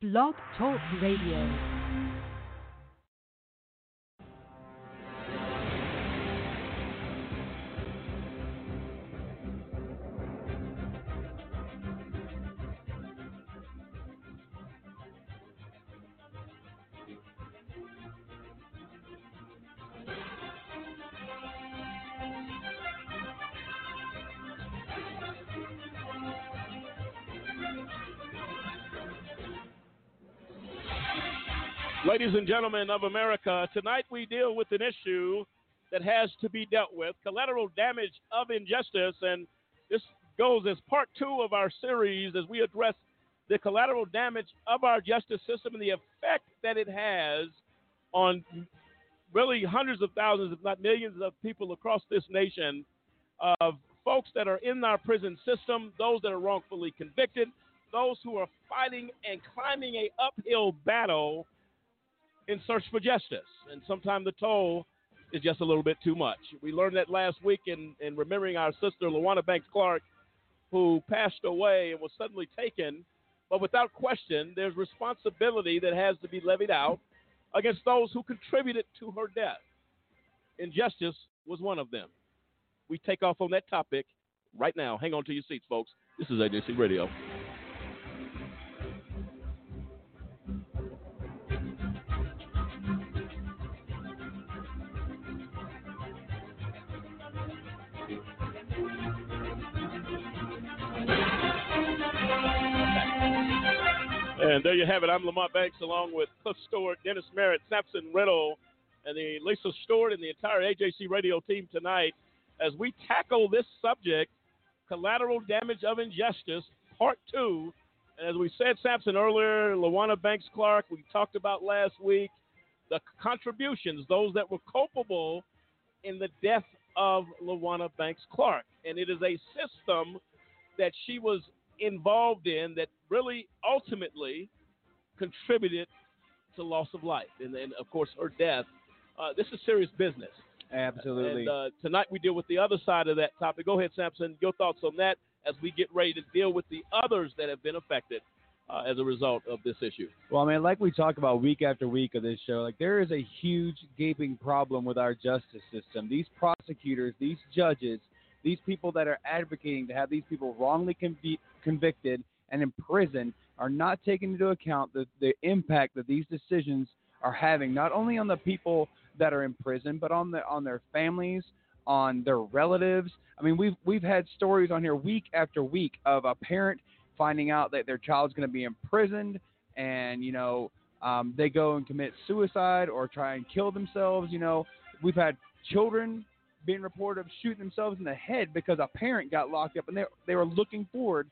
Blog Talk Radio. Ladies and gentlemen of America, tonight we deal with an issue that has to be dealt with collateral damage of injustice. And this goes as part two of our series as we address the collateral damage of our justice system and the effect that it has on really hundreds of thousands, if not millions, of people across this nation of folks that are in our prison system, those that are wrongfully convicted, those who are fighting and climbing a uphill battle in search for justice. And sometimes the toll is just a little bit too much. We learned that last week in, in remembering our sister, Lawana Banks Clark, who passed away and was suddenly taken. But without question, there's responsibility that has to be levied out against those who contributed to her death. Injustice was one of them. We take off on that topic right now. Hang on to your seats, folks. This is AJC Radio. And there you have it. I'm Lamont Banks along with Cliff Stewart, Dennis Merritt, Sampson Riddle, and the Lisa Stewart and the entire AJC radio team tonight as we tackle this subject, collateral damage of injustice, part two. And as we said, Sampson earlier, Lawana Banks Clark, we talked about last week, the contributions, those that were culpable in the death of Lawana Banks Clark. And it is a system that she was involved in that really ultimately contributed to loss of life. And then of course her death. Uh, this is serious business. Absolutely. And uh, tonight we deal with the other side of that topic. Go ahead sampson your thoughts on that as we get ready to deal with the others that have been affected uh, as a result of this issue. Well i mean like we talk about week after week of this show like there is a huge gaping problem with our justice system. These prosecutors these judges these people that are advocating to have these people wrongly conv- convicted and imprisoned are not taking into account the, the impact that these decisions are having, not only on the people that are in prison, but on the on their families, on their relatives. I mean, we've we've had stories on here week after week of a parent finding out that their child's going to be imprisoned, and you know um, they go and commit suicide or try and kill themselves. You know, we've had children being reported of shooting themselves in the head because a parent got locked up, and they they were looking forward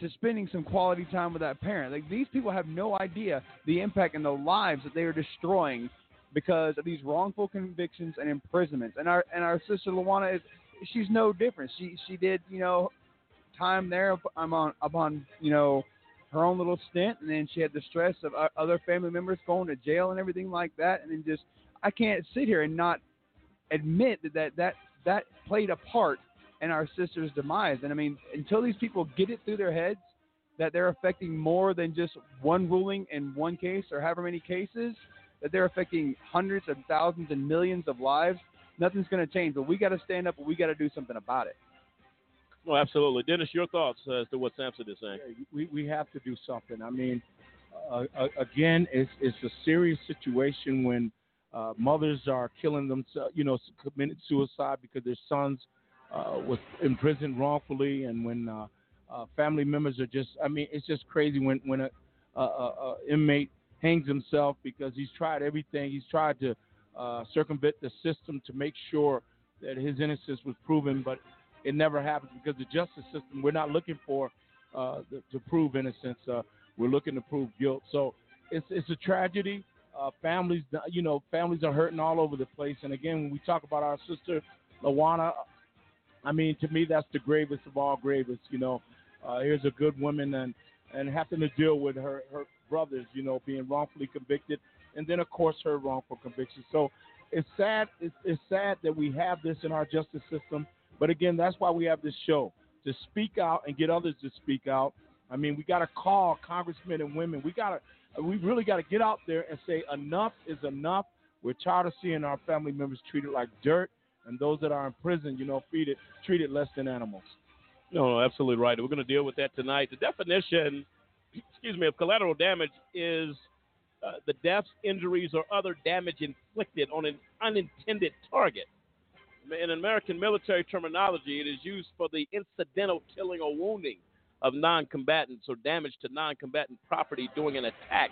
to spending some quality time with that parent. Like these people have no idea the impact and the lives that they are destroying because of these wrongful convictions and imprisonments. And our and our sister Lawana is she's no different. She she did you know time there I'm um, on upon you know her own little stint, and then she had the stress of other family members going to jail and everything like that. And then just I can't sit here and not admit that that that, that played a part in our sister's demise. And I mean, until these people get it through their heads that they're affecting more than just one ruling in one case or however many cases, that they're affecting hundreds of thousands and millions of lives, nothing's going to change. But we got to stand up and we got to do something about it. Well, absolutely. Dennis, your thoughts as to what Sampson is saying? Yeah, we, we have to do something. I mean, uh, again, it's, it's a serious situation when uh, mothers are killing themselves, you know, committed suicide because their sons – uh, was imprisoned wrongfully, and when uh, uh, family members are just, I mean, it's just crazy when when a, a, a inmate hangs himself because he's tried everything. He's tried to uh, circumvent the system to make sure that his innocence was proven, but it never happens because the justice system. We're not looking for uh, the, to prove innocence. Uh, we're looking to prove guilt. So it's it's a tragedy. Uh, families, you know, families are hurting all over the place. And again, when we talk about our sister Lawana, I mean, to me, that's the gravest of all gravest. You know, uh, here's a good woman and and having to deal with her her brothers, you know, being wrongfully convicted, and then of course her wrongful conviction. So it's sad. It's, it's sad that we have this in our justice system. But again, that's why we have this show to speak out and get others to speak out. I mean, we got to call congressmen and women. We got to, we really got to get out there and say enough is enough. We're tired of seeing our family members treated like dirt, and those that are in prison, you know, treated treated less than animals. No, absolutely right. We're going to deal with that tonight. The definition, excuse me, of collateral damage is uh, the deaths, injuries, or other damage inflicted on an unintended target. In American military terminology, it is used for the incidental killing or wounding of non combatants or damage to non combatant property during an attack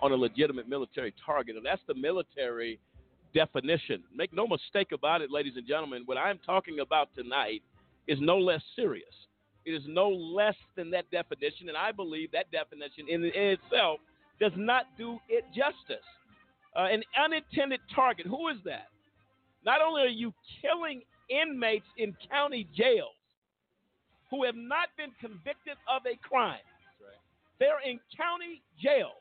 on a legitimate military target. And that's the military definition. Make no mistake about it, ladies and gentlemen, what I'm talking about tonight is no less serious. It is no less than that definition, and I believe that definition in, in itself does not do it justice. Uh, an unintended target, who is that? Not only are you killing inmates in county jails who have not been convicted of a crime, right. they're in county jail.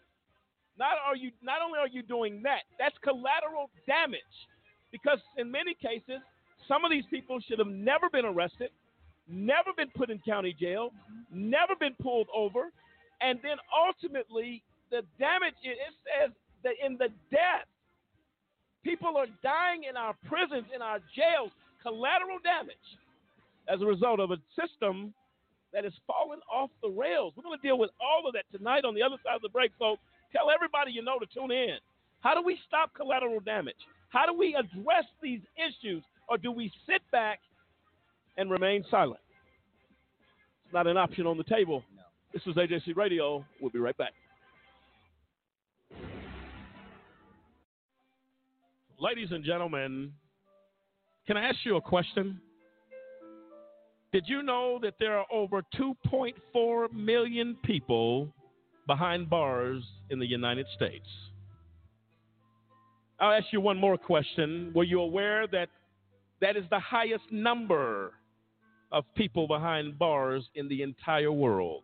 Not are you not only are you doing that, that's collateral damage. Because in many cases, some of these people should have never been arrested, never been put in county jail, never been pulled over, and then ultimately the damage it says that in the death, people are dying in our prisons, in our jails, collateral damage as a result of a system that has fallen off the rails. We're going to deal with all of that tonight on the other side of the break, folks. Tell everybody you know to tune in. How do we stop collateral damage? How do we address these issues? Or do we sit back and remain silent? It's not an option on the table. No. This is AJC Radio. We'll be right back. Ladies and gentlemen, can I ask you a question? Did you know that there are over 2.4 million people behind bars in the United States? I'll ask you one more question. Were you aware that that is the highest number of people behind bars in the entire world?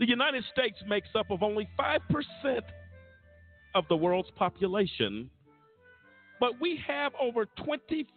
The United States makes up of only 5% of the world's population, but we have over 25%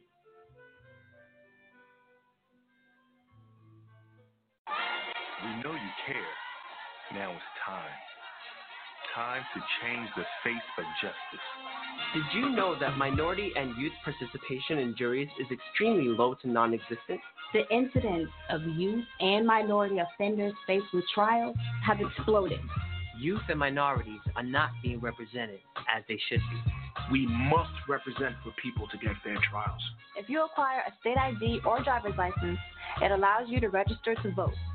We know you care. Now it's time time to change the face of justice. Did you know that minority and youth participation in juries is extremely low to non existent? The incidence of youth and minority offenders faced with trials have exploded. Youth and minorities are not being represented as they should be. We must represent for people to get fair trials. If you acquire a state ID or driver's license, it allows you to register to vote,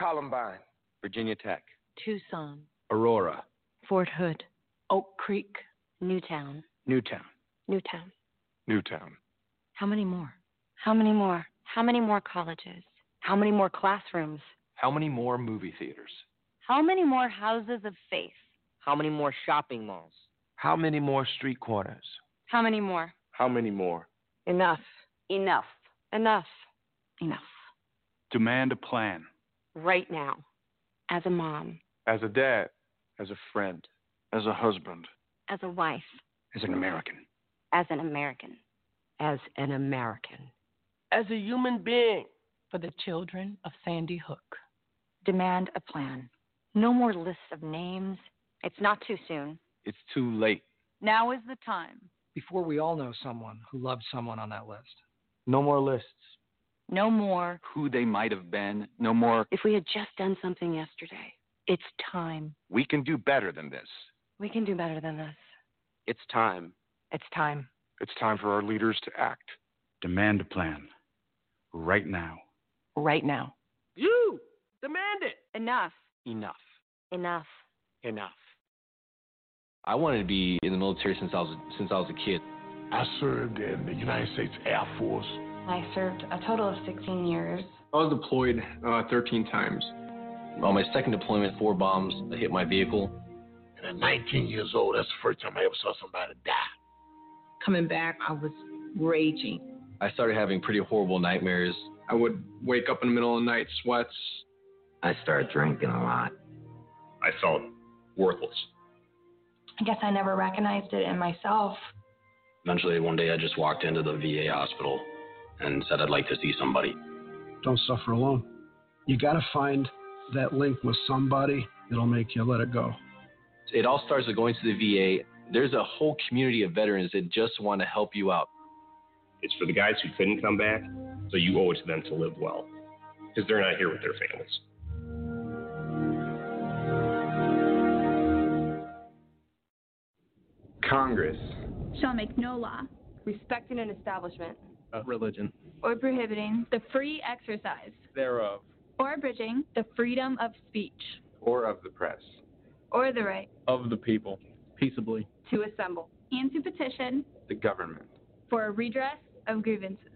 Columbine, Virginia Tech. Tucson. Aurora, Fort Hood, Oak Creek, Newtown, Newtown, Newtown, Newtown. How many more? How many more? How many more colleges? How many more classrooms? How many more movie theaters? How many more houses of faith? How many more shopping malls? How many more street corners? How many more? How many more? Enough. Enough. Enough. Enough. Demand a plan. Right now. As a mom. As a dad. As a friend. As a husband. As a wife. As an American. As an American. As an American. As a human being. For the children of Sandy Hook. Demand a plan. No more lists of names. It's not too soon. It's too late. Now is the time. Before we all know someone who loved someone on that list. No more lists. No more. Who they might have been. No more. If we had just done something yesterday. It's time. We can do better than this. We can do better than this. It's time. It's time. It's time for our leaders to act. Demand a plan. Right now. Right now. You! Demand it! Enough. Enough. Enough. Enough. I wanted to be in the military since I was since I was a kid. I served in the United States Air Force. I served a total of 16 years. I was deployed uh, 13 times. On my second deployment, four bombs hit my vehicle. And at 19 years old, that's the first time I ever saw somebody die. Coming back, I was raging. I started having pretty horrible nightmares. I would wake up in the middle of the night, sweats. I started drinking a lot. I felt worthless. I guess I never recognized it in myself. Eventually, one day, I just walked into the VA hospital and said I'd like to see somebody. Don't suffer alone. You got to find that link with somebody that'll make you let it go. It all starts with going to the VA. There's a whole community of veterans that just want to help you out. It's for the guys who couldn't come back, so you owe it to them to live well, because they're not here with their families. Congress shall make no law respecting an establishment, a Uh, religion, or prohibiting the free exercise. Thereof, or abridging the freedom of speech, or of the press, or the right. Of the people, peaceably, to assemble. And to petition. The government. For a redress of grievances.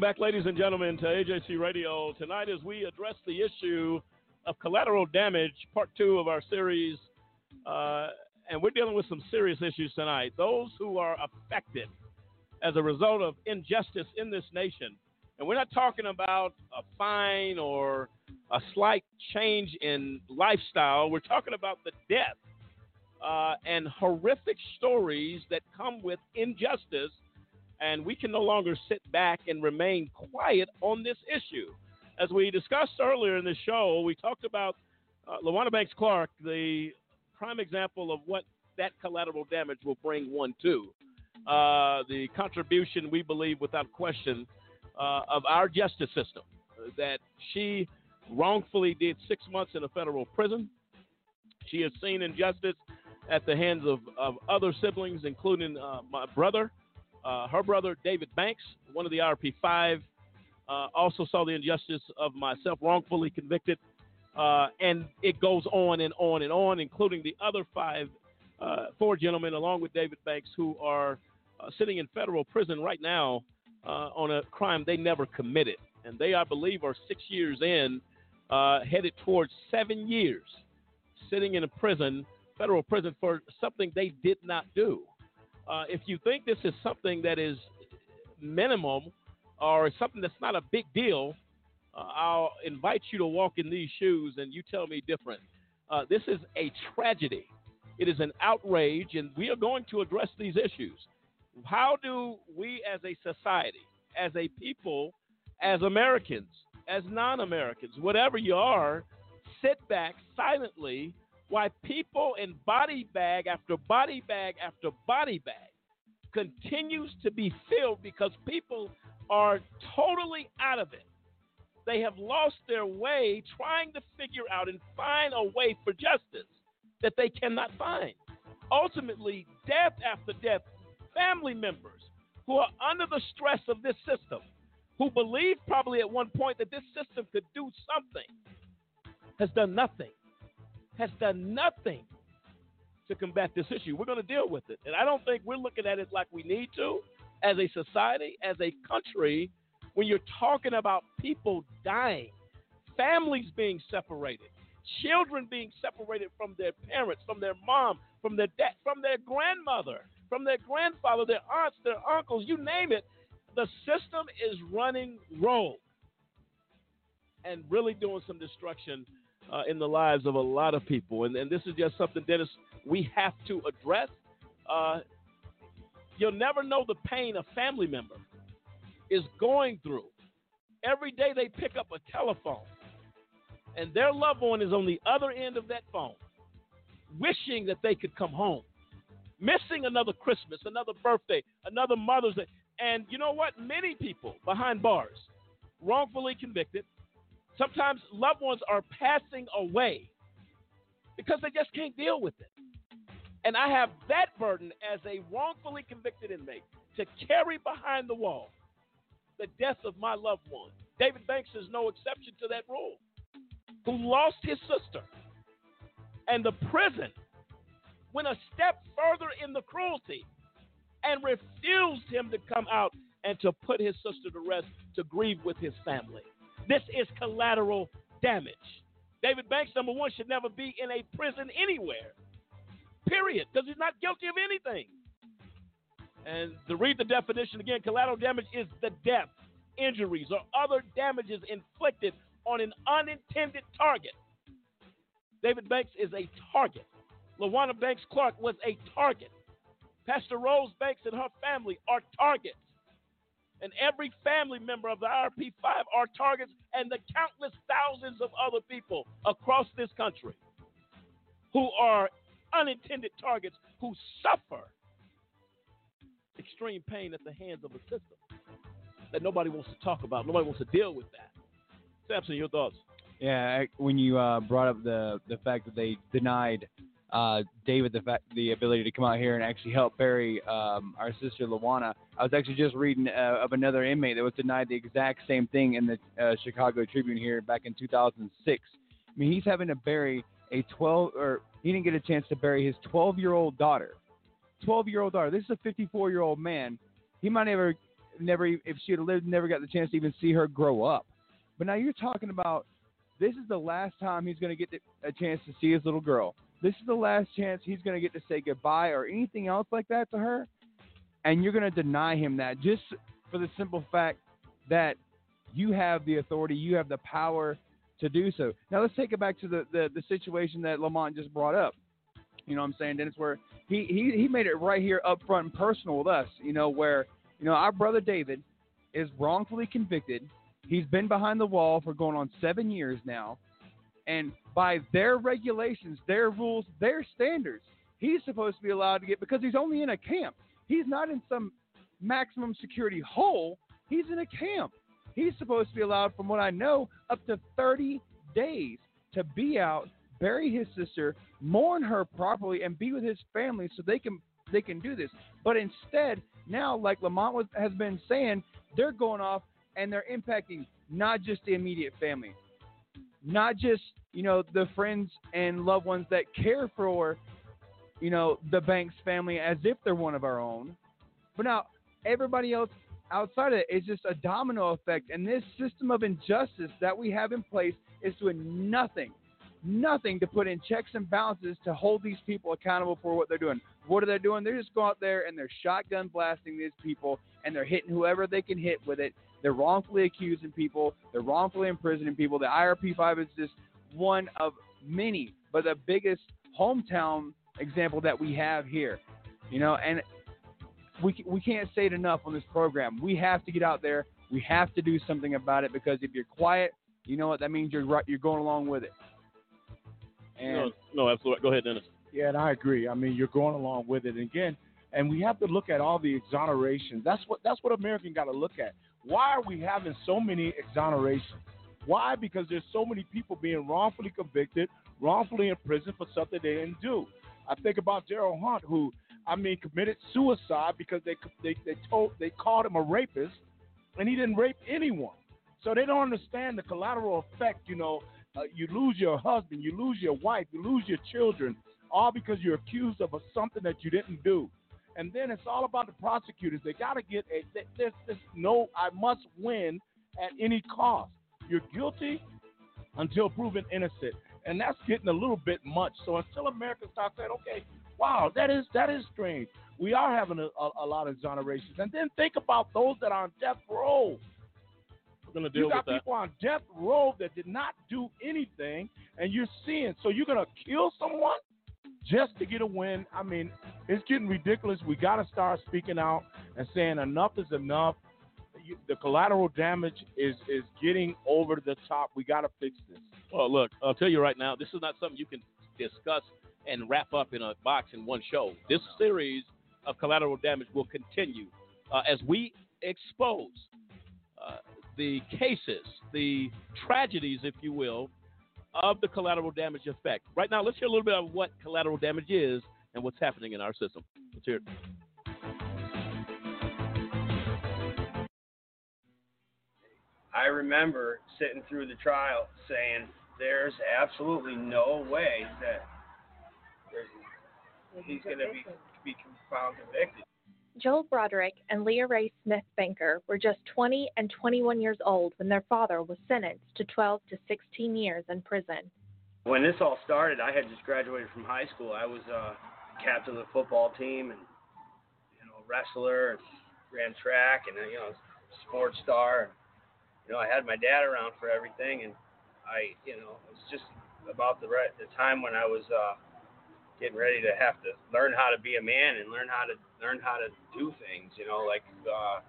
Welcome back, ladies and gentlemen, to AJC Radio. Tonight, as we address the issue of collateral damage, part two of our series, uh, and we're dealing with some serious issues tonight. Those who are affected as a result of injustice in this nation, and we're not talking about a fine or a slight change in lifestyle, we're talking about the death uh, and horrific stories that come with injustice and we can no longer sit back and remain quiet on this issue. As we discussed earlier in the show, we talked about uh, Banks Clark, the prime example of what that collateral damage will bring one to. Uh, the contribution, we believe, without question, uh, of our justice system, that she wrongfully did six months in a federal prison. She has seen injustice at the hands of, of other siblings, including uh, my brother. Uh, her brother, David Banks, one of the IRP5, uh, also saw the injustice of myself wrongfully convicted. Uh, and it goes on and on and on, including the other five, uh, four gentlemen, along with David Banks, who are uh, sitting in federal prison right now uh, on a crime they never committed. And they, I believe, are six years in, headed towards seven years, sitting in a prison, federal prison, for something they did not do. Uh, if you think this is something that is minimum or something that's not a big deal, uh, I'll invite you to walk in these shoes and you tell me different. Uh, this is a tragedy. It is an outrage, and we are going to address these issues. How do we as a society, as a people, as Americans, as non Americans, whatever you are, sit back silently why people in body bag after body bag after body bag continues to be filled because people are totally out of it. They have lost their way trying to figure out and find a way for justice that they cannot find. Ultimately, death after death, family members who are under the stress of this system who believed probably at one point that this system could do something, has done nothing. Has done nothing to combat this issue. We're going to deal with it. And I don't think we're looking at it like we need to as a society, as a country, when you're talking about people dying, families being separated, children being separated from their parents, from their mom, from their dad, from their grandmother, from their grandfather, their aunts, their uncles, you name it. The system is running roll and really doing some destruction uh, in the lives of a lot of people. And, and this is just something, Dennis, we have to address. Uh, you'll never know the pain a family member is going through. Every day they pick up a telephone, and their loved one is on the other end of that phone, wishing that they could come home, missing another Christmas, another birthday, another Mother's Day. And you know what? Many people behind bars, wrongfully convicted, sometimes loved ones are passing away because they just can't deal with it. And I have that burden as a wrongfully convicted inmate to carry behind the wall the death of my loved one. David Banks is no exception to that rule, who lost his sister. And the prison went a step further in the cruelty and refused him to come out and to put his sister to rest to grieve with his family. This is collateral damage. David Banks, number one, should never be in a prison anywhere period, because he's not guilty of anything. And to read the definition again, collateral damage is the death, injuries, or other damages inflicted on an unintended target. David Banks is a target. Lawana Banks Clark was a target. Pastor Rose Banks and her family are targets. And every family member of the IRP 5 are targets, and the countless thousands of other people across this country who are unintended targets who suffer extreme pain at the hands of a system that nobody wants to talk about. Nobody wants to deal with that. Sampson, your thoughts? Yeah, when you uh, brought up the the fact that they denied uh, David the fact the ability to come out here and actually help bury um, our sister Lawana, I was actually just reading uh, of another inmate that was denied the exact same thing in the uh, Chicago Tribune here back in 2006. I mean, he's having to bury a 12 or he didn't get a chance to bury his 12 year old daughter. 12 year old daughter. This is a 54 year old man. He might never, never, if she had lived, never got the chance to even see her grow up. But now you're talking about this is the last time he's going to get a chance to see his little girl. This is the last chance he's going to get to say goodbye or anything else like that to her. And you're going to deny him that just for the simple fact that you have the authority, you have the power to do so. Now let's take it back to the, the, the situation that Lamont just brought up. You know what I'm saying, Dennis, where he, he, he made it right here up front and personal with us, you know, where, you know, our brother David is wrongfully convicted. He's been behind the wall for going on seven years now. And by their regulations, their rules, their standards, he's supposed to be allowed to get because he's only in a camp. He's not in some maximum security hole. He's in a camp. He's supposed to be allowed, from what I know, up to 30 days to be out, bury his sister, mourn her properly, and be with his family so they can they can do this. But instead, now, like Lamont was, has been saying, they're going off and they're impacting not just the immediate family, not just you know the friends and loved ones that care for you know the Banks family as if they're one of our own, but now everybody else outside of it's just a domino effect. And this system of injustice that we have in place is doing nothing, nothing to put in checks and balances to hold these people accountable for what they're doing. What are they doing? They're just going out there and they're shotgun blasting these people and they're hitting whoever they can hit with it. They're wrongfully accusing people. They're wrongfully imprisoning people. The IRP 5 is just one of many, but the biggest hometown example that we have here. You know, and we, we can't say it enough on this program. We have to get out there. We have to do something about it because if you're quiet, you know what that means. You're right. You're going along with it. And no, no, absolutely. Go ahead, Dennis. Yeah, and I agree. I mean, you're going along with it. And again, and we have to look at all the exonerations. That's what that's what American got to look at. Why are we having so many exonerations? Why? Because there's so many people being wrongfully convicted, wrongfully in prison for something they didn't do. I think about Darryl Hunt, who I mean, committed suicide because they they they told they called him a rapist, and he didn't rape anyone. So they don't understand the collateral effect. You know, uh, you lose your husband, you lose your wife, you lose your children, all because you're accused of a, something that you didn't do. And then it's all about the prosecutors. They got to get a. There's, this no. I must win at any cost. You're guilty until proven innocent, and that's getting a little bit much. So until America starts saying, okay, wow, that is that is strange. We are having a, a, a lot of exonerations, and then think about those that are on death row. We're going to deal you got with that. people on death row that did not do anything, and you're seeing. So you're going to kill someone just to get a win. I mean, it's getting ridiculous. We got to start speaking out and saying enough is enough. The collateral damage is is getting over the top. We got to fix this. Well, look, I'll tell you right now, this is not something you can discuss and wrap up in a box in one show. This series of collateral damage will continue uh, as we expose uh, the cases, the tragedies, if you will, of the collateral damage effect. Right now, let's hear a little bit of what collateral damage is and what's happening in our system. Let's hear it. I remember sitting through the trial saying, "There's absolutely no way that he's going to be be found convicted." Joel Broderick and Leah Ray Smith Banker were just 20 and 21 years old when their father was sentenced to 12 to 16 years in prison. When this all started, I had just graduated from high school. I was uh, captain of the football team and you know wrestler and ran track and uh, you know sports star. You know, I had my dad around for everything, and I, you know, it was just about the right the time when I was uh, getting ready to have to learn how to be a man and learn how to learn how to do things. You know, like uh,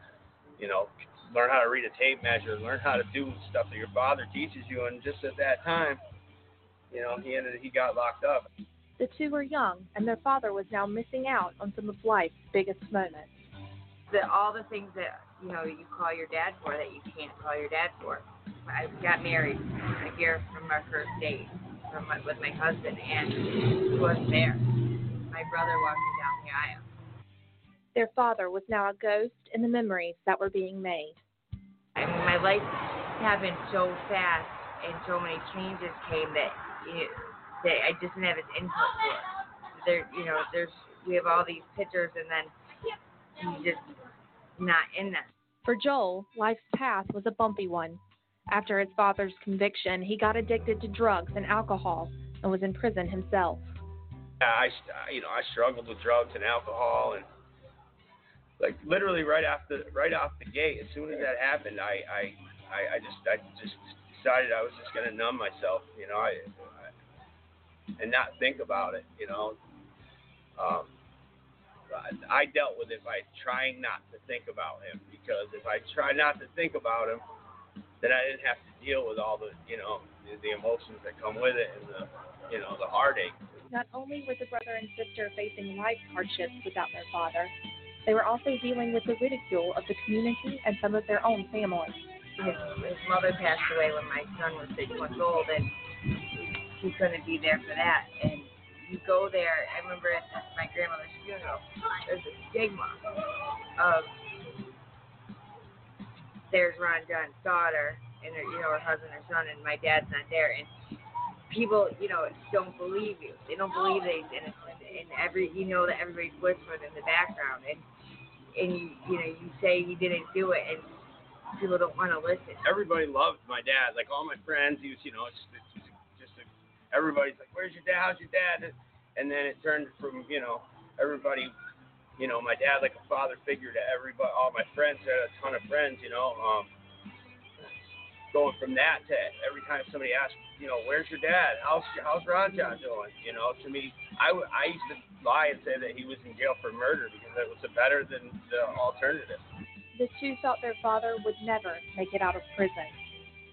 you know, learn how to read a tape measure, learn how to do stuff that your father teaches you. And just at that time, you know, he ended he got locked up. The two were young, and their father was now missing out on some of life's biggest moments. the all the things that you know you call your dad for that you can't call your dad for. I got married a year from our first date from my, with my husband, and he wasn't there. My brother walking down the aisle. Their father was now a ghost in the memories that were being made. I mean, my life happened so fast, and so many changes came that you that I just didn't have his input for. it. There, you know, there's we have all these pictures, and then he's just not in them. For Joel, life's path was a bumpy one. After his father's conviction, he got addicted to drugs and alcohol and was in prison himself. I, you know, I struggled with drugs and alcohol, and like literally right after, right off the gate, as soon as that happened, I, I, I, just, I just decided I was just gonna numb myself, you know, I, I and not think about it, you know. Um, I dealt with it by trying not to think about him because if I try not to think about him, then I didn't have to deal with all the, you know, the, the emotions that come with it and the, you know, the heartache. Not only were the brother and sister facing life hardships without their father, they were also dealing with the ridicule of the community and some of their own family. His, his mother passed away when my son was six months old, and he couldn't be there for that. And you go there. I remember at my grandmother's funeral, there's a stigma of there's Ron John's daughter and her, you know her husband or son, and my dad's not there, and people, you know, don't believe you. They don't believe that he's innocent, and every you know that everybody's whispering in the background, and and you you know you say he didn't do it, and people don't want to listen. Everybody loved my dad. Like all my friends, he was, you know, it's, it's just a, everybody's like, "Where's your dad? How's your dad?" And then it turned from, you know, everybody, you know, my dad like a father figure to everybody. All my friends I had a ton of friends, you know. Um, going from that to every time somebody asks, you know, where's your dad? How's how's Ron John doing? You know, to me, I, w- I used to lie and say that he was in jail for murder because it was a better than the alternative. The two thought their father would never make it out of prison.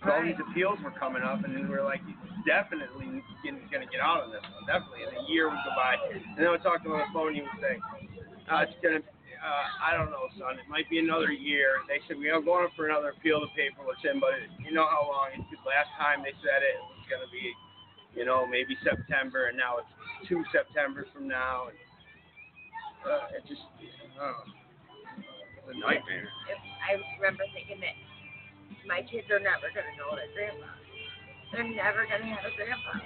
all these appeals were coming up, and then we were like, he's definitely going to get out on this one. Definitely. And a year would go by, and then I would talk to him on the phone, and he would say, uh, it's to, uh, I don't know, son. It might be another year. They said, we are going for another appeal. The paperwork's in, but you know how long? It's the last time they said it, it was to be, you know, maybe September, and now it's two Septembers from now. And, uh, it just, I don't know. a nightmare. I remember thinking that my kids are never gonna know their grandpa. They're never gonna have a grandpa.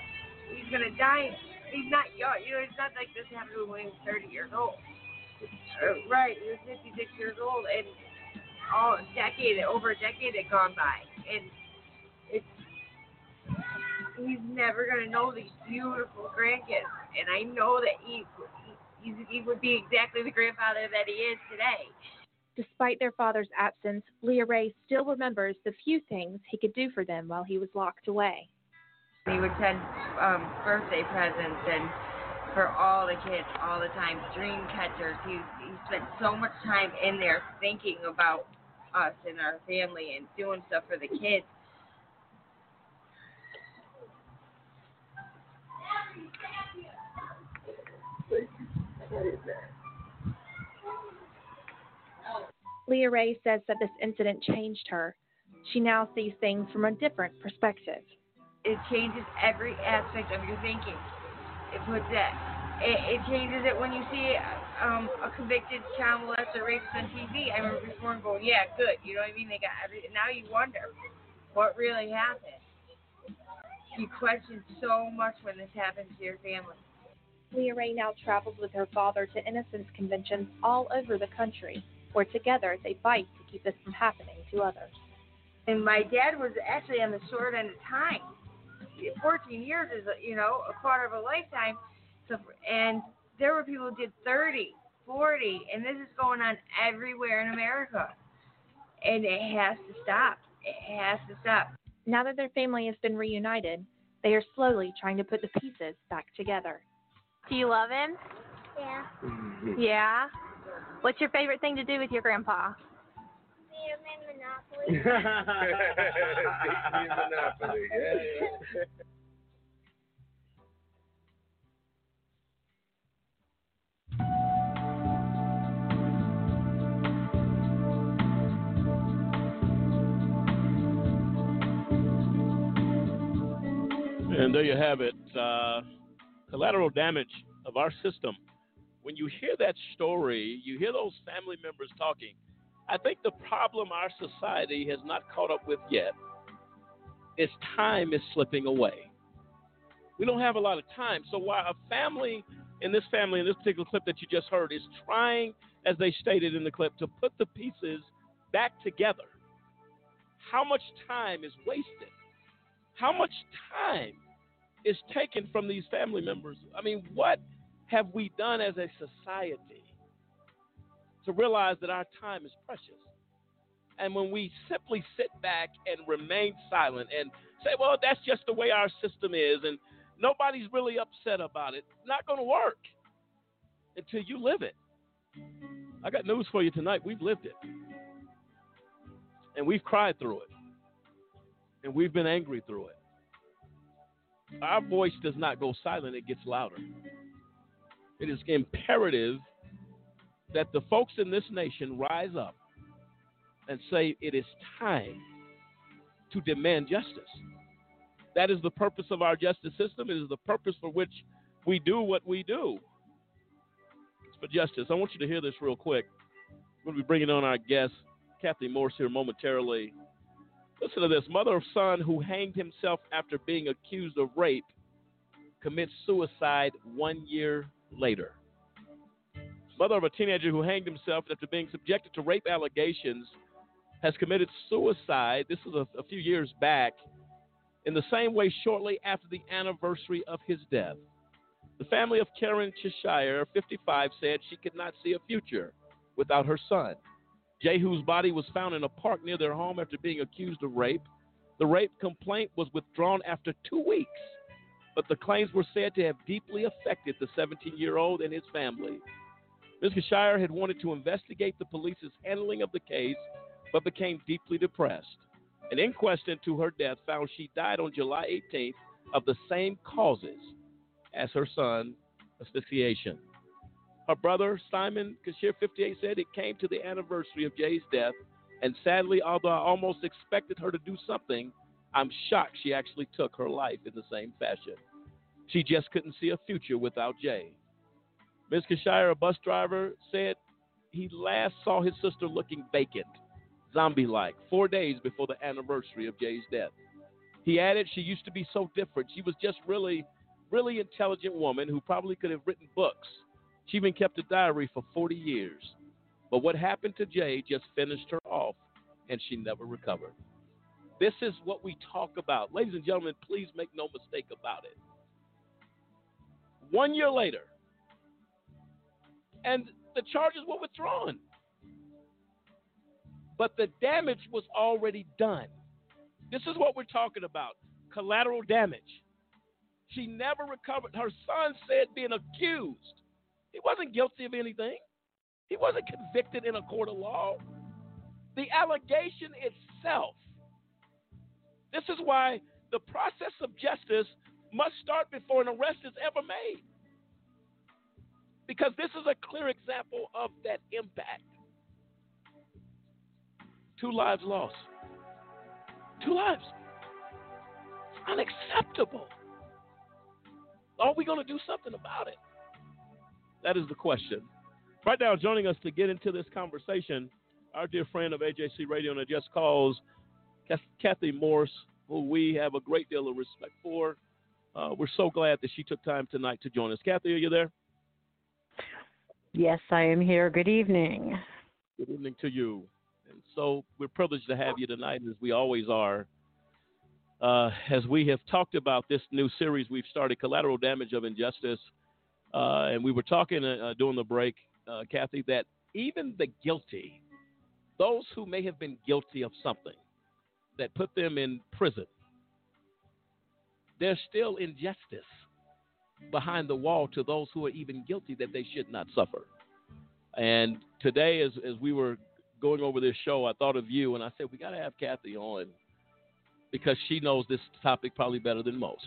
He's gonna die. He's not young. You know, it's not like this happened when he was 30 years old. Right, he was 56 years old, and all a decade, over a decade had gone by, and it's he's never gonna know these beautiful grandkids. And I know that he he, he would be exactly the grandfather that he is today. Despite their father's absence, Leah Ray still remembers the few things he could do for them while he was locked away. He would send um, birthday presents and for all the kids all the time, dream catchers. He he spent so much time in there thinking about us and our family and doing stuff for the kids. Leah Ray says that this incident changed her. She now sees things from a different perspective. It changes every aspect of your thinking. It puts that. It, it changes it when you see um, a convicted child molester rapist on TV. I remember before and going, yeah, good. You know what I mean? They got every. Now you wonder what really happened. You question so much when this happens to your family. Leah Ray now travels with her father to innocence conventions all over the country, where together they fight to keep this from happening to others. And my dad was actually on the short end of time. 14 years is, a, you know, a quarter of a lifetime. So, and there were people who did 30, 40, and this is going on everywhere in America. And it has to stop. It has to stop. Now that their family has been reunited, they are slowly trying to put the pieces back together. Do you love him? Yeah. Yeah. What's your favorite thing to do with your grandpa? Monopoly. Monopoly. Yeah, yeah. And there you have it. Uh, collateral damage of our system. When you hear that story, you hear those family members talking. I think the problem our society has not caught up with yet is time is slipping away. We don't have a lot of time. So while a family in this family, in this particular clip that you just heard, is trying, as they stated in the clip, to put the pieces back together, how much time is wasted? How much time is taken from these family members? I mean, what have we done as a society to realize that our time is precious? And when we simply sit back and remain silent and say, well, that's just the way our system is, and nobody's really upset about it, it's not going to work until you live it. I got news for you tonight. We've lived it. And we've cried through it. And we've been angry through it. Our voice does not go silent, it gets louder. It is imperative that the folks in this nation rise up and say it is time to demand justice. That is the purpose of our justice system. It is the purpose for which we do what we do. It's for justice. I want you to hear this real quick. To be bringing on our guest, Kathy Morse, here momentarily. Listen to this. Mother of son who hanged himself after being accused of rape commits suicide one year later. Mother of a teenager who hanged himself after being subjected to rape allegations has committed suicide. This was a, a few years back. In the same way, shortly after the anniversary of his death. The family of Karen Cheshire, 55, said she could not see a future without her son. Jehu's body was found in a park near their home after being accused of rape. The rape complaint was withdrawn after two weeks, but the claims were said to have deeply affected the 17 year old and his family. Ms. Shire had wanted to investigate the police's handling of the case, but became deeply depressed. An inquest into her death found she died on July 18th of the same causes as her son, asphyxiation. Her brother, Simon Cheshire, 58, said it came to the anniversary of Jay's death, and sadly, although I almost expected her to do something, I'm shocked she actually took her life in the same fashion. She just couldn't see a future without Jay. Ms. Cheshire, a bus driver, said he last saw his sister looking vacant, zombie like, four days before the anniversary of Jay's death. He added she used to be so different. She was just really, really intelligent woman who probably could have written books. She even kept a diary for 40 years. But what happened to Jay just finished her off, and she never recovered. This is what we talk about. Ladies and gentlemen, please make no mistake about it. One year later, and the charges were withdrawn. But the damage was already done. This is what we're talking about collateral damage. She never recovered. Her son said being accused. He wasn't guilty of anything, he wasn't convicted in a court of law. The allegation itself. This is why the process of justice must start before an arrest is ever made because this is a clear example of that impact. Two lives lost. Two lives. It's unacceptable. Are we going to do something about it? That is the question. Right now, joining us to get into this conversation, our dear friend of AJC Radio and it Just Cause, Kathy Morse, who we have a great deal of respect for. Uh, we're so glad that she took time tonight to join us. Kathy, are you there? Yes, I am here. Good evening. Good evening to you. And so we're privileged to have you tonight, as we always are. Uh, as we have talked about this new series we've started, Collateral Damage of Injustice, uh, and we were talking uh, during the break, uh, Kathy, that even the guilty, those who may have been guilty of something that put them in prison, there's still injustice behind the wall to those who are even guilty that they should not suffer. And today, as, as we were going over this show, I thought of you and I said, we got to have Kathy on because she knows this topic probably better than most.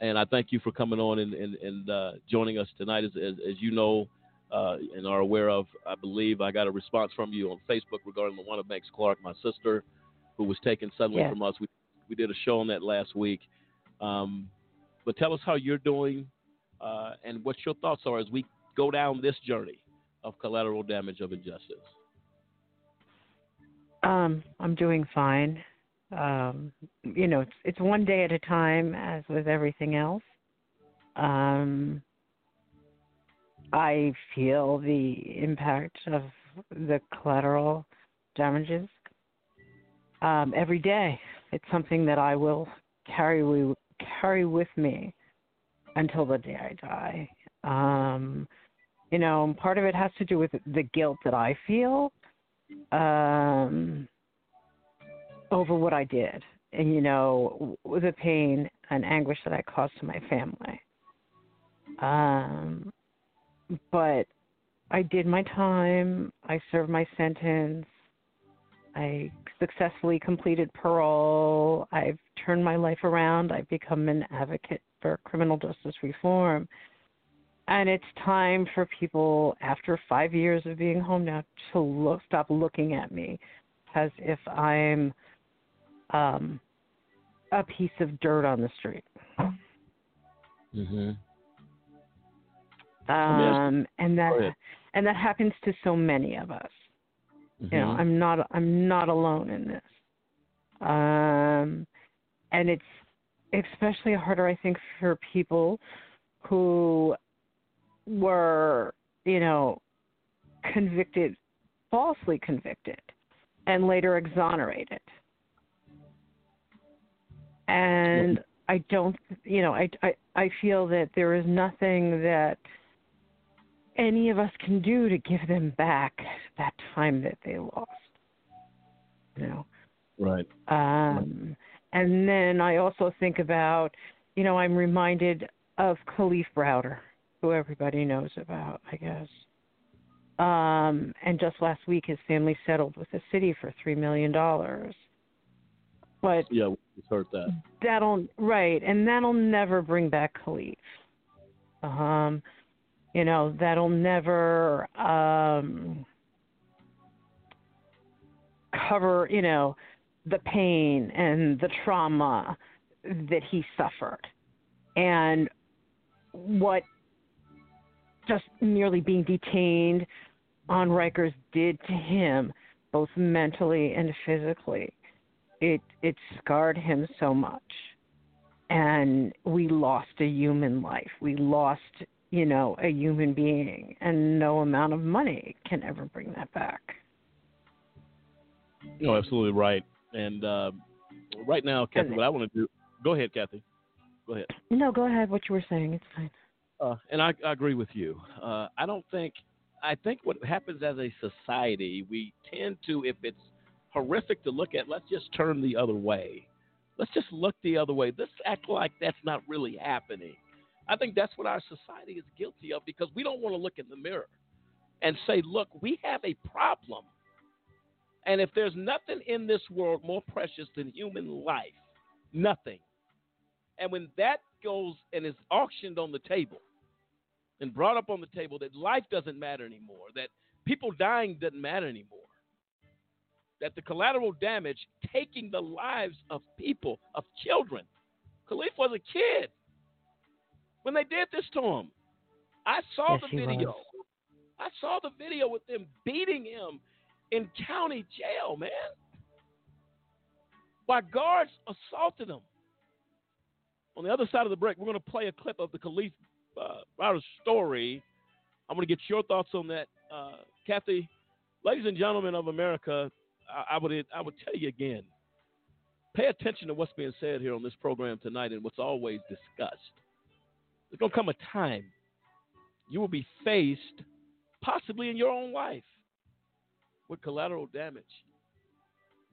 And I thank you for coming on and, and, and uh, joining us tonight. As, as, as you know uh, and are aware of, I believe I got a response from you on Facebook regarding the one of Max Clark, my sister, who was taken suddenly from us. We, we did a show on that last week. Um, but tell us how you're doing uh, and what your thoughts are as we go down this journey of collateral damage of injustice. Um, I'm doing fine. Um, you know, it's it's one day at a time, as with everything else. Um, I feel the impact of the collateral damages um, every day. It's something that I will carry carry with me until the day I die. Um, you know, part of it has to do with the guilt that I feel um, over what I did, and you know, the pain and anguish that I caused to my family. Um, but I did my time. I served my sentence. I successfully completed parole. I've turned my life around. I've become an advocate for criminal justice reform. And it's time for people, after five years of being home now, to look, stop looking at me as if I'm um, a piece of dirt on the street. Mm-hmm. Um, and that and that happens to so many of us. Mm-hmm. You know, I'm not I'm not alone in this. Um, and it's especially harder, I think, for people who were, you know, convicted, falsely convicted, and later exonerated. And I don't, you know, I, I, I feel that there is nothing that any of us can do to give them back that time that they lost. You know. Right. Um, and then I also think about, you know, I'm reminded of Kalief Browder, who everybody knows about, I guess. Um, and just last week, his family settled with the city for three million dollars. But yeah, we heard that. That'll right, and that'll never bring back Kalief. Um, you know, that'll never um cover, you know, the pain and the trauma that he suffered and what just merely being detained on Rikers did to him, both mentally and physically, it it scarred him so much. And we lost a human life. We lost, you know, a human being, and no amount of money can ever bring that back. No, absolutely right. And uh, right now, Kathy, what I want to do. Go ahead, Kathy. Go ahead. No, go ahead. What you were saying, it's fine. Uh, and I, I, agree with you. Uh, I don't think. I think what happens as a society, we tend to, if it's horrific to look at, let's just turn the other way. Let's just look the other way. Let's act like that's not really happening. I think that's what our society is guilty of because we don't want to look in the mirror and say, look, we have a problem. And if there's nothing in this world more precious than human life, nothing. And when that goes and is auctioned on the table and brought up on the table that life doesn't matter anymore, that people dying doesn't matter anymore, that the collateral damage taking the lives of people, of children. Kalief was a kid when they did this to him. I saw yes, the video. Was. I saw the video with them beating him in county jail, man. While guards assaulted him. On the other side of the break, we're going to play a clip of the Kalief uh, story. I'm going to get your thoughts on that, uh, Kathy. Ladies and gentlemen of America, I, I would I would tell you again. Pay attention to what's being said here on this program tonight and what's always discussed. There's going to come a time you will be faced, possibly in your own life, with collateral damage.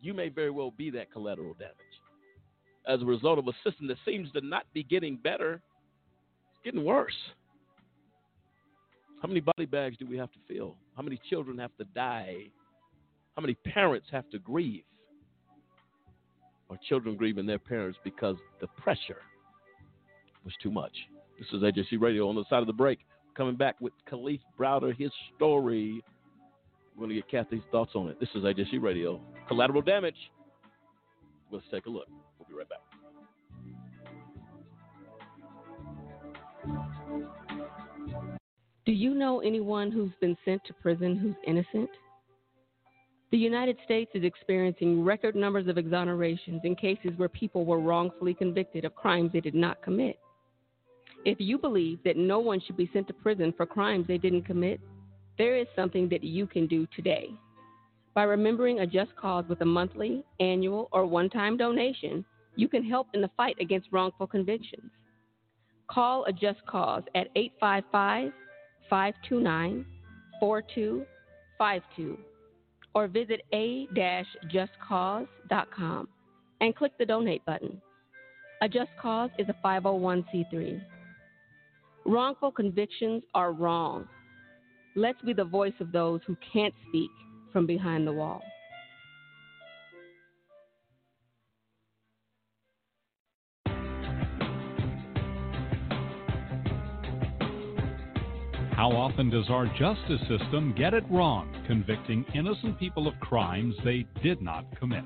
You may very well be that collateral damage as a result of a system that seems to not be getting better, it's getting worse. How many body bags do we have to fill? How many children have to die? How many parents have to grieve? Or children grieving their parents because the pressure was too much. This is AJC Radio on the side of the break. Coming back with Kalief Browder, his story. We're going to get Kathy's thoughts on it. This is AJC Radio. Collateral damage. Let's take a look. We'll be right back. Do you know anyone who's been sent to prison who's innocent? The United States is experiencing record numbers of exonerations in cases where people were wrongfully convicted of crimes they did not commit. If you believe that no one should be sent to prison for crimes they didn't commit, there is something that you can do today. By remembering a just cause with a monthly, annual, or one time donation, you can help in the fight against wrongful convictions. Call a just cause at 855 529 4252 or visit a-justcause.com and click the donate button. A Just Cause is a 501c3. Wrongful convictions are wrong. Let's be the voice of those who can't speak from behind the wall. How often does our justice system get it wrong, convicting innocent people of crimes they did not commit?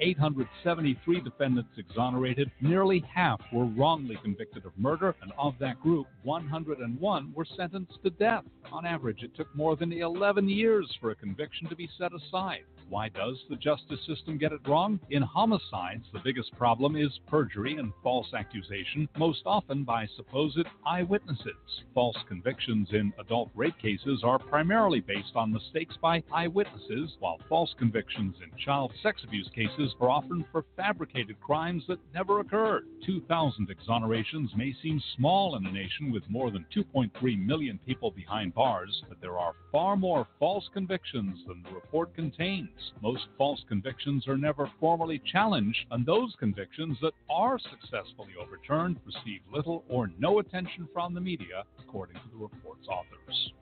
873 defendants exonerated, nearly half were wrongly convicted of murder, and of that group, 101 were sentenced to death. On average, it took more than 11 years for a conviction to be set aside. Why does the justice system get it wrong? In homicides, the biggest problem is perjury and false accusation, most often by supposed eyewitnesses. False convictions in adult rape cases are primarily based on mistakes by eyewitnesses, while false convictions in child sex abuse cases are often for fabricated crimes that never occurred. 2,000 exonerations may seem small in a nation with more than 2.3 million people behind bars, but there are far more false convictions than the report contains. Most false convictions are never formally challenged, and those convictions that are successfully overturned receive little or no attention from the media, according to the report's authors.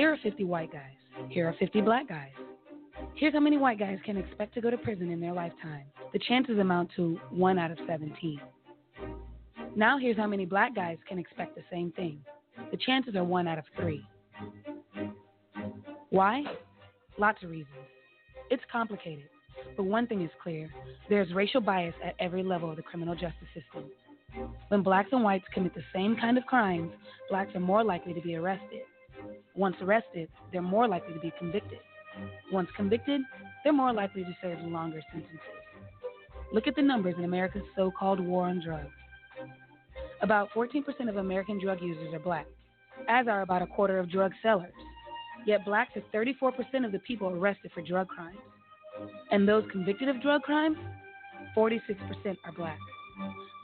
Here are 50 white guys. Here are 50 black guys. Here's how many white guys can expect to go to prison in their lifetime. The chances amount to 1 out of 17. Now here's how many black guys can expect the same thing. The chances are 1 out of 3. Why? Lots of reasons. It's complicated, but one thing is clear there's racial bias at every level of the criminal justice system. When blacks and whites commit the same kind of crimes, blacks are more likely to be arrested. Once arrested, they're more likely to be convicted. Once convicted, they're more likely to serve longer sentences. Look at the numbers in America's so called war on drugs. About 14% of American drug users are black, as are about a quarter of drug sellers. Yet blacks are 34% of the people arrested for drug crimes. And those convicted of drug crimes, 46% are black.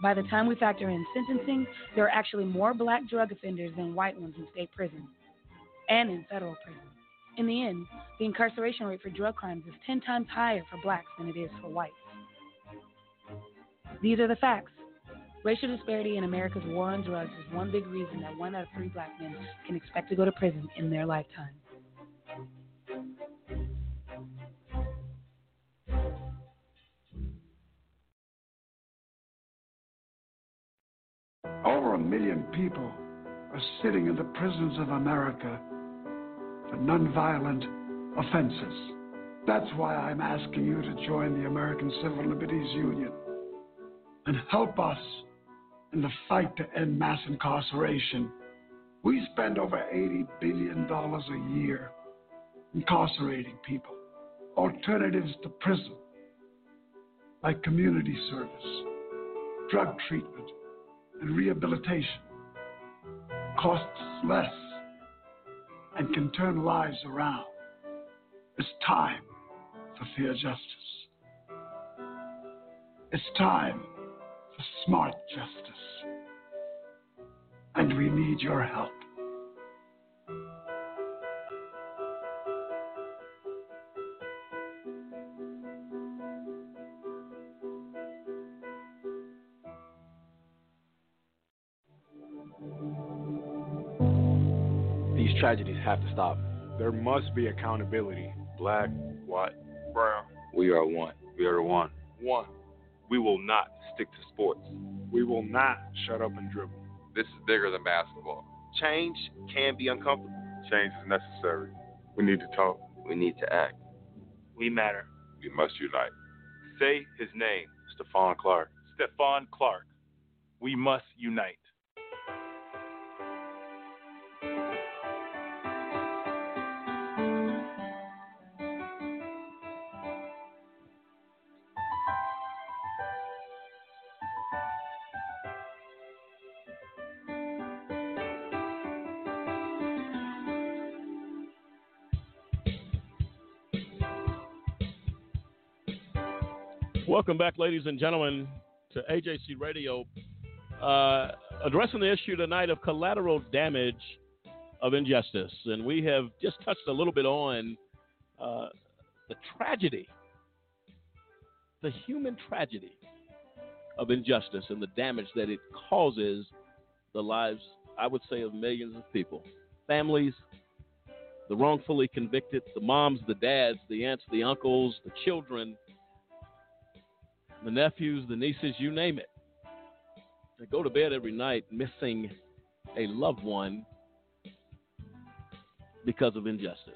By the time we factor in sentencing, there are actually more black drug offenders than white ones in state prisons and in federal prisons. In the end, the incarceration rate for drug crimes is 10 times higher for blacks than it is for whites. These are the facts. Racial disparity in America's war on drugs is one big reason that one out of three black men can expect to go to prison in their lifetime. Over a million people are sitting in the prisons of America for nonviolent offenses. That's why I'm asking you to join the American Civil Liberties Union and help us in the fight to end mass incarceration. We spend over $80 billion a year incarcerating people. Alternatives to prison, like community service, drug treatment, and rehabilitation, costs less and can turn lives around. It's time for fair justice. It's time for smart justice. And we need your help. Have to stop. There must be accountability. Black, white, brown. we are one. We are one. One, we will not stick to sports. We will not shut up and dribble. This is bigger than basketball. Change can be uncomfortable. Change is necessary. We need to talk. We need to act. We matter. We must unite. Say his name. Stephon Clark. Stephon Clark. We must unite. Welcome back, ladies and gentlemen, to AJC Radio. Uh, addressing the issue tonight of collateral damage of injustice. And we have just touched a little bit on uh, the tragedy, the human tragedy of injustice and the damage that it causes the lives, I would say, of millions of people, families, the wrongfully convicted, the moms, the dads, the aunts, the uncles, the children the nephews, the nieces, you name it. They go to bed every night missing a loved one because of injustice.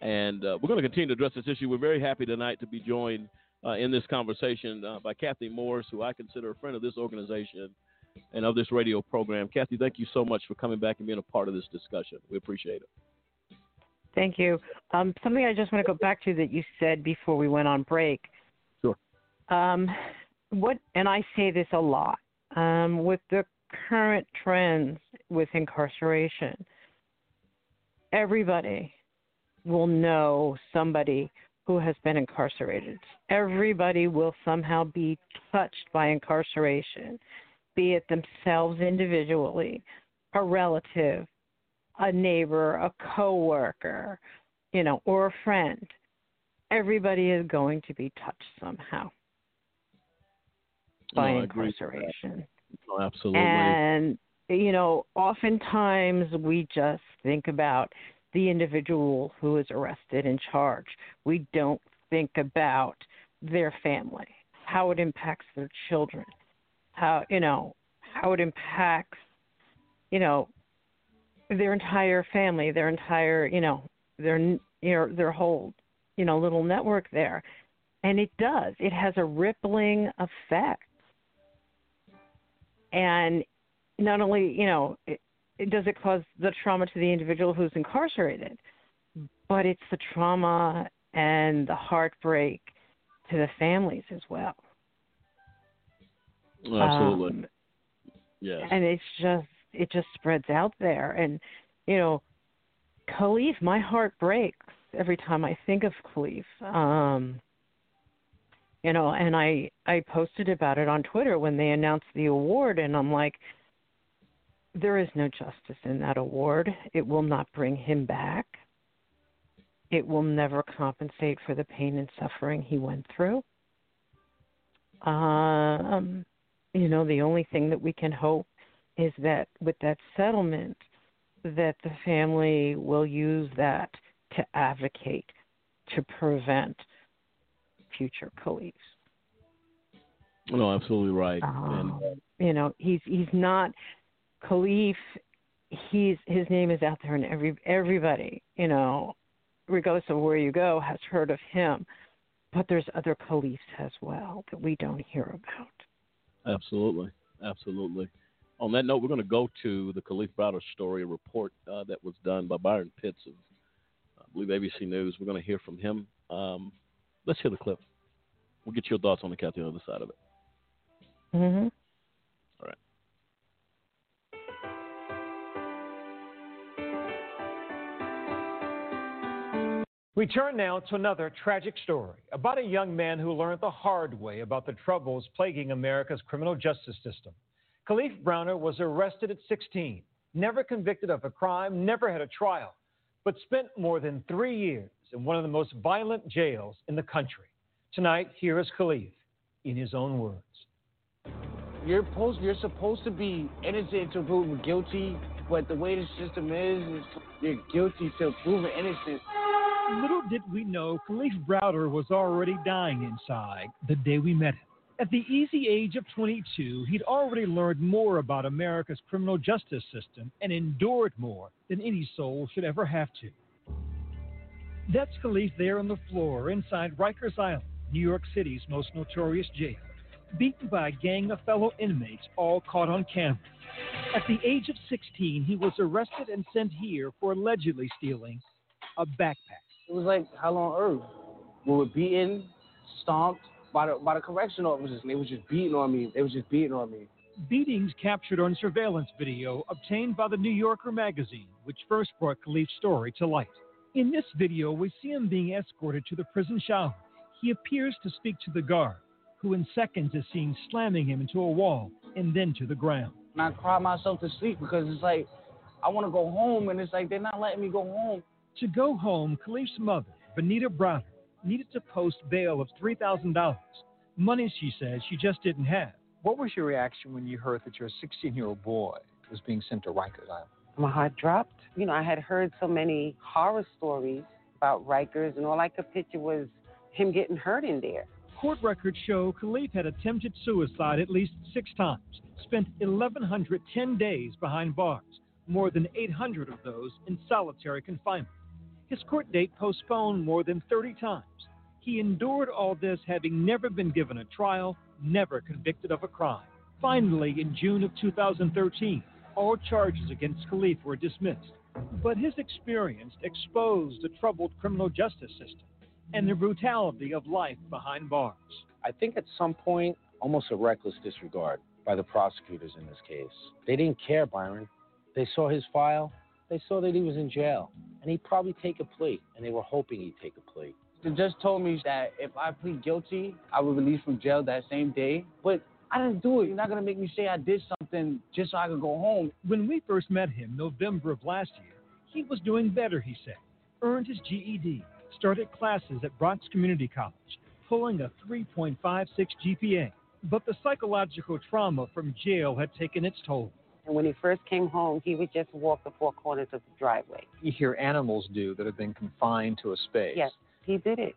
And uh, we're going to continue to address this issue. We're very happy tonight to be joined uh, in this conversation uh, by Kathy Morris, who I consider a friend of this organization and of this radio program. Kathy, thank you so much for coming back and being a part of this discussion. We appreciate it. Thank you. Um, something I just want to go back to that you said before we went on break um, what, and I say this a lot, um, with the current trends with incarceration, everybody will know somebody who has been incarcerated. Everybody will somehow be touched by incarceration, be it themselves individually, a relative, a neighbor, a coworker, you know, or a friend. Everybody is going to be touched somehow by no, incarceration. Oh, absolutely. And you know, oftentimes we just think about the individual who is arrested and charged. We don't think about their family, how it impacts their children, how you know how it impacts you know their entire family, their entire you know their you know, their whole you know little network there, and it does. It has a rippling effect, and not only you know it, it does it cause the trauma to the individual who's incarcerated, but it's the trauma and the heartbreak to the families as well. Absolutely. Um, yes. And it's just it just spreads out there and you know Kalief my heart breaks every time I think of Kalief. Um you know, and I I posted about it on Twitter when they announced the award and I'm like there is no justice in that award. It will not bring him back. It will never compensate for the pain and suffering he went through. Um, you know, the only thing that we can hope is that with that settlement, that the family will use that to advocate to prevent future Kaliefs. No, absolutely right. Um, and you know, he's he's not Kalief. He's his name is out there, and every everybody, you know, regardless of where you go, has heard of him. But there's other Kaliefs as well that we don't hear about. Absolutely, absolutely. On that note, we're going to go to the Kalief Browder story, a report uh, that was done by Byron Pitts of, I believe, ABC News. We're going to hear from him. Um, let's hear the clip. We'll get your thoughts on the cat the other side of it. Mm-hmm. All right. We turn now to another tragic story about a young man who learned the hard way about the troubles plaguing America's criminal justice system. Kalief Browder was arrested at 16, never convicted of a crime, never had a trial, but spent more than three years in one of the most violent jails in the country. Tonight, here is Kalief in his own words. You're supposed you're supposed to be innocent until proven guilty, but the way the system is, is you're guilty to proven innocent. Little did we know Kalief Browder was already dying inside the day we met him. At the easy age of 22, he'd already learned more about America's criminal justice system and endured more than any soul should ever have to. That's Kalief there on the floor inside Rikers Island, New York City's most notorious jail, beaten by a gang of fellow inmates all caught on camera. At the age of 16, he was arrested and sent here for allegedly stealing a backpack. It was like hell on earth. We were beaten, stomped by the by the correction officers, and they was just beating on me. They was just beating on me. Beatings captured on surveillance video obtained by the New Yorker magazine, which first brought Kalief's story to light. In this video, we see him being escorted to the prison shower. He appears to speak to the guard, who in seconds is seen slamming him into a wall and then to the ground. And I cried myself to sleep because it's like I want to go home, and it's like they're not letting me go home. To go home, Kalief's mother, Venida Browder, needed to post bail of $3,000. Money, she says, she just didn't have. What was your reaction when you heard that your 16 year old boy was being sent to Rikers Island? My heart dropped. You know, I had heard so many horror stories about Rikers, and all I could picture was him getting hurt in there. Court records show Kalief had attempted suicide at least six times, spent 1,110 days behind bars, more than 800 of those in solitary confinement. His court date postponed more than 30 times. He endured all this having never been given a trial, never convicted of a crime. Finally, in June of 2013, all charges against Kalief were dismissed. But his experience exposed the troubled criminal justice system and the brutality of life behind bars. I think at some point, almost a reckless disregard by the prosecutors in this case. They didn't care, Byron. They saw his file, they saw that he was in jail, and he'd probably take a plea, and they were hoping he'd take a plea. The judge told me that if I plead guilty, I would release from jail that same day. But I didn't do it. You're not gonna make me say I did something just so I could go home. When we first met him, November of last year, he was doing better, he said. Earned his GED, started classes at Bronx Community College, pulling a 3.56 GPA. But the psychological trauma from jail had taken its toll. And when he first came home, he would just walk the four corners of the driveway. You hear animals do that have been confined to a space. Yes, he did it.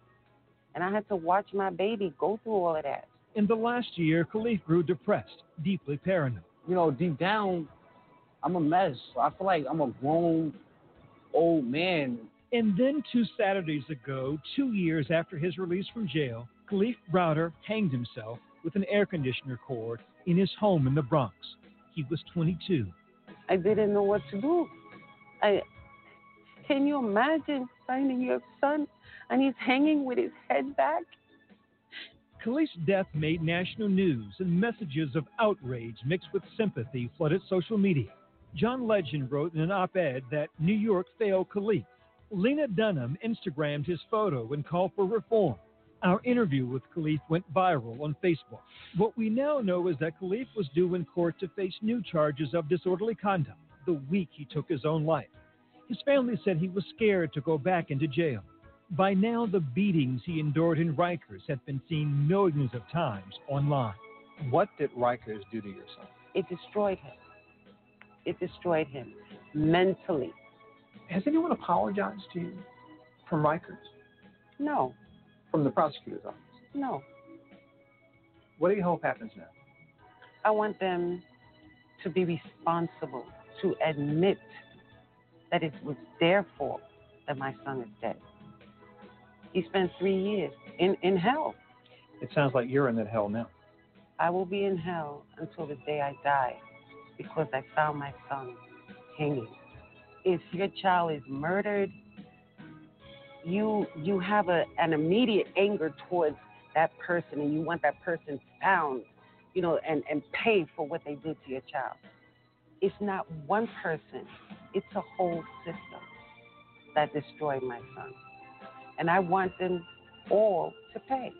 And I had to watch my baby go through all of that. In the last year, Kalief grew depressed, deeply paranoid. You know, deep down, I'm a mess. I feel like I'm a grown old man. And then two Saturdays ago, two years after his release from jail, Kalief Browder hanged himself with an air conditioner cord in his home in the Bronx. He was 22. I didn't know what to do. I can you imagine finding your son and he's hanging with his head back? Kalief's death made national news, and messages of outrage mixed with sympathy flooded social media. John Legend wrote in an op ed that New York failed Kalief. Lena Dunham Instagrammed his photo and called for reform. Our interview with Kalief went viral on Facebook. What we now know is that Kalief was due in court to face new charges of disorderly conduct the week he took his own life. His family said he was scared to go back into jail. By now, the beatings he endured in Rikers have been seen millions of times online. What did Rikers do to your son? It destroyed him. It destroyed him mentally. Has anyone apologized to you from Rikers? No, From the prosecutor's office? no. What do you hope happens now? I want them to be responsible, to admit that it was their fault that my son is dead. He spent three years in, in hell. It sounds like you're in that hell now. I will be in hell until the day I die because I found my son hanging. If your child is murdered, you you have a, an immediate anger towards that person and you want that person found, you know, and, and pay for what they did to your child. It's not one person, it's a whole system that destroyed my son. And I want them all to pay.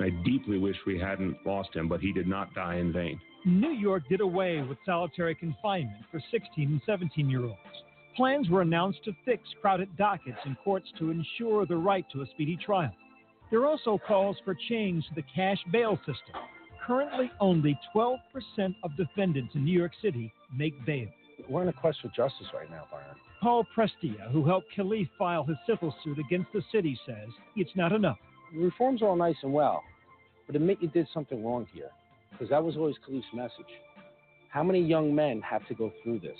I deeply wish we hadn't lost him, but he did not die in vain. New York did away with solitary confinement for 16 and 17 year olds. Plans were announced to fix crowded dockets in courts to ensure the right to a speedy trial. There are also calls for change to the cash bail system. Currently, only 12% of defendants in New York City make bail. We're in a quest for justice right now, Byron. Paul Prestia, who helped Kalief file his civil suit against the city, says it's not enough. Reform's are all nice and well, but admit you did something wrong here, because that was always Kalief's message. How many young men have to go through this?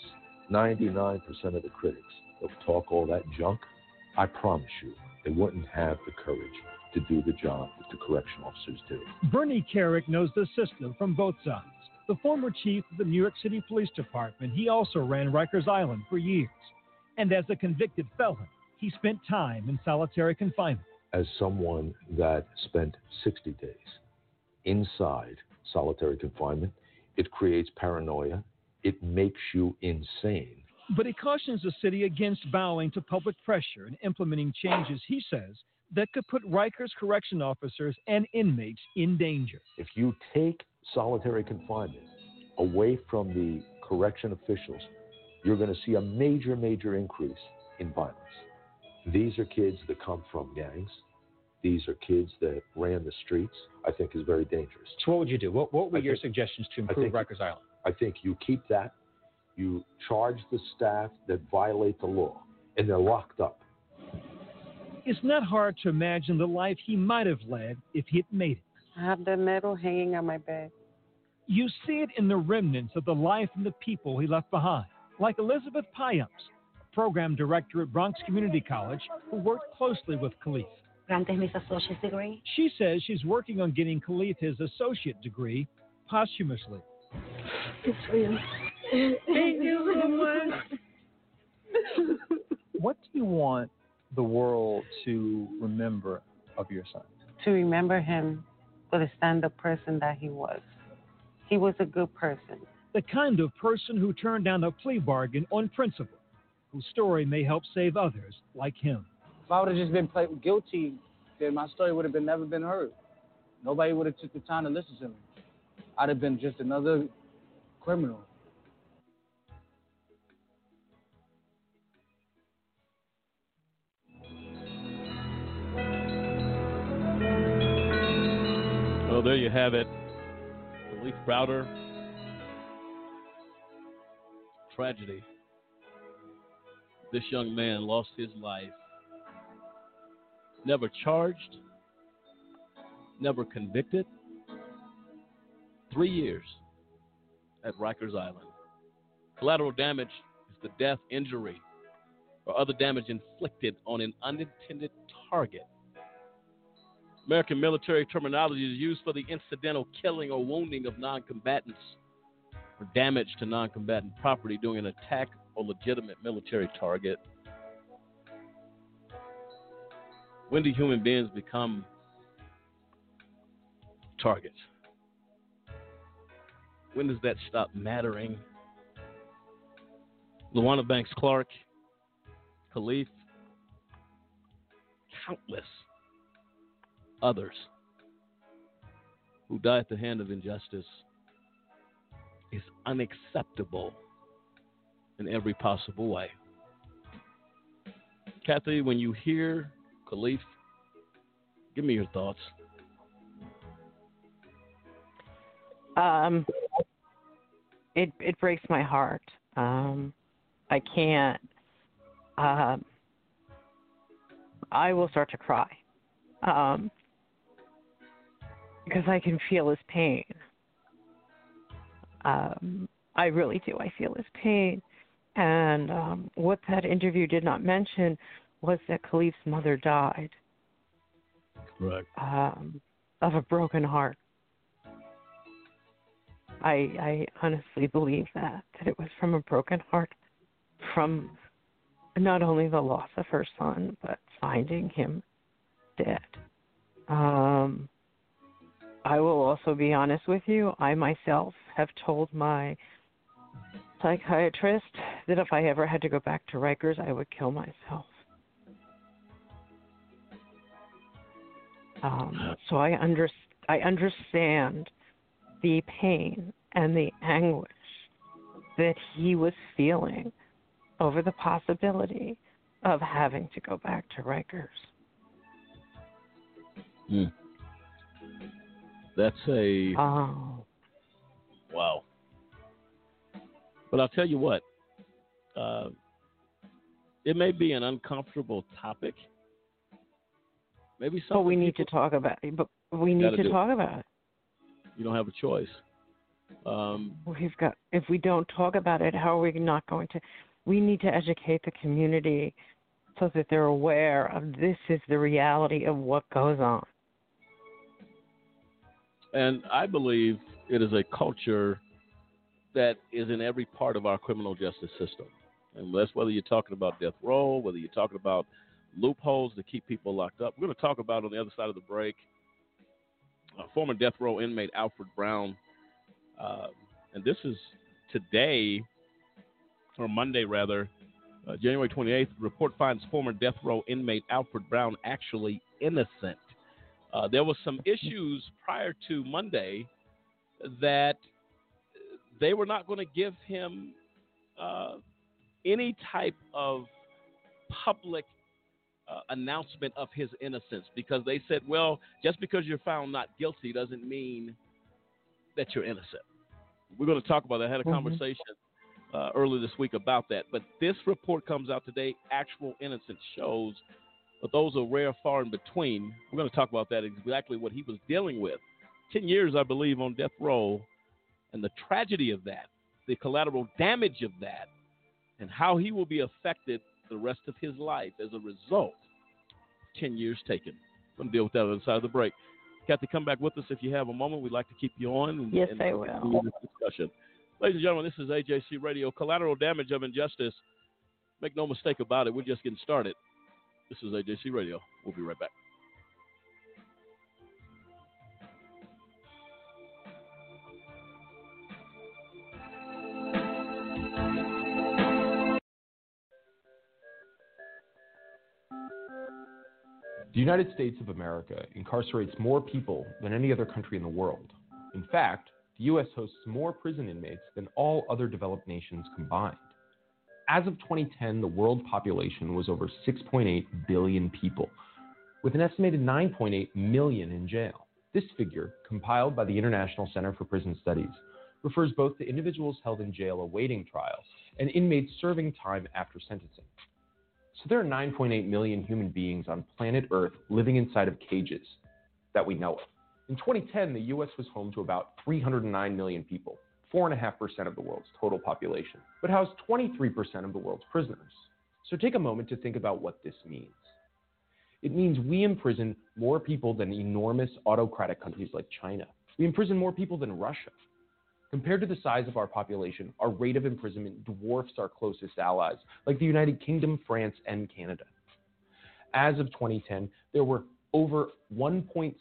99% of the critics that talk all that junk, I promise you, they wouldn't have the courage to do the job that the correction officers do. Bernie Kerik knows the system from both sides. The former chief of the New York City Police Department, he also ran Rikers Island for years. And as a convicted felon, he spent time in solitary confinement. As someone that spent 60 days inside solitary confinement, it creates paranoia, it makes you insane. But he cautions the city against bowing to public pressure and implementing changes, he says, that could put Rikers correction officers and inmates in danger. If you take solitary confinement away from the correction officials, you're going to see a major, major increase in violence. These are kids that come from gangs. These are kids that ran the streets. I think is very dangerous. So, what would you do? What, what were I your think- suggestions to improve think- Rikers Island? I think you keep that, you charge the staff that violate the law, and they're locked up. It's not hard to imagine the life he might have led if he had made it. I have the medal hanging on my bed. You see it in the remnants of the life and the people he left behind, like Elizabeth Payamps, program director at Bronx Community College, who worked closely with Kalief. Granted mis associate's degree. She says she's working on getting Kalief his associate degree posthumously. It's real. Thank you so much. What do you want the world to remember of your son? To remember him for the stand up person that he was. He was a good person. The kind of person who turned down a plea bargain on principle, whose story may help save others like him. If I would have just been play- guilty, then my story would have been never been heard. Nobody would have took the time to listen to me. I'd have been just another criminal. Well, there you have it. Kalief Browder tragedy. This young man lost his life, never charged, never convicted. Three years at Rikers Island. Collateral damage is the death, injury, or other damage inflicted on an unintended target. American military terminology is used for the incidental killing or wounding of non combatants or damage to non combatant property during an attack or legitimate military target. When do human beings become targets? When does that stop mattering? Lawana Banks Clark, Kalief, countless others who die at the hand of injustice is unacceptable in every possible way. Kathy, when you hear Kalief, give me your thoughts. Um, it it breaks my heart. Um, I can't. Um, I will start to cry. Um, because I can feel his pain. Um, I really do. I feel his pain. And um, what that interview did not mention was that Kalief's mother died. Correct. Um, of a broken heart. I I honestly believe that that it was from a broken heart, from not only the loss of her son, but finding him dead. Um, I will also be honest with you. I myself have told my psychiatrist that if I ever had to go back to Rikers, I would kill myself. Um, so I under, I understand the pain and the anguish that he was feeling over the possibility of having to go back to Rikers. Hmm. That's a oh. wow. But I'll tell you what, uh, it may be an uncomfortable topic. Maybe something. But we need to talk about it. But we need to talk about it. You don't have a choice. Um, We've got. If we don't talk about it, how are we not going to? We need to educate the community so that they're aware of this is the reality of what goes on. And I believe it is a culture that is in every part of our criminal justice system. And that's whether you're talking about death row, whether you're talking about loopholes to keep people locked up. We're going to talk about on the other side of the break. Uh, former death row inmate Alfred Brown, uh, and this is today, or Monday rather, uh, January 28th. Report finds former death row inmate Alfred Brown actually innocent. Uh, there was some issues prior to Monday that they were not going to give him uh, any type of public uh, announcement of his innocence because they said, well, just because you're found not guilty doesn't mean that you're innocent. We're going to talk about that. I had a Mm-hmm. conversation uh, earlier this week about that. But this report comes out today. Actual innocence shows, but those are rare, far in between. We're going to talk about that exactly what he was dealing with. Ten years, I believe, on death row, and the tragedy of that, the collateral damage of that, and how he will be affected the rest of his life as a result. Ten years taken. We're going to deal with that on the other side of the break. Kathy, come back with us if you have a moment. We'd like to keep you on. And, Yes, and I will. This discussion. Ladies and gentlemen, this is AJC Radio. Collateral damage of injustice. Make no mistake about it. We're just getting started. This is AJC Radio. We'll be right back. The United States of America incarcerates more people than any other country in the world. In fact, the U.S. hosts more prison inmates than all other developed nations combined. As of 2010, the world population was over 6.8 billion people, with an estimated 9.8 million in jail. This figure, compiled by the International Center for Prison Studies, refers both to individuals held in jail awaiting trial and inmates serving time after sentencing. So there are 9.8 million human beings on planet Earth living inside of cages that we know of. In 2010, the U.S. was home to about 309 million people, 4.5% of the world's total population, but housed 23% of the world's prisoners. So take a moment to think about what this means. It means we imprison more people than enormous autocratic countries like China. We imprison more people than Russia. Compared to the size of our population, our rate of imprisonment dwarfs our closest allies, like the United Kingdom, France, and Canada. As of 2010, there were over 1.6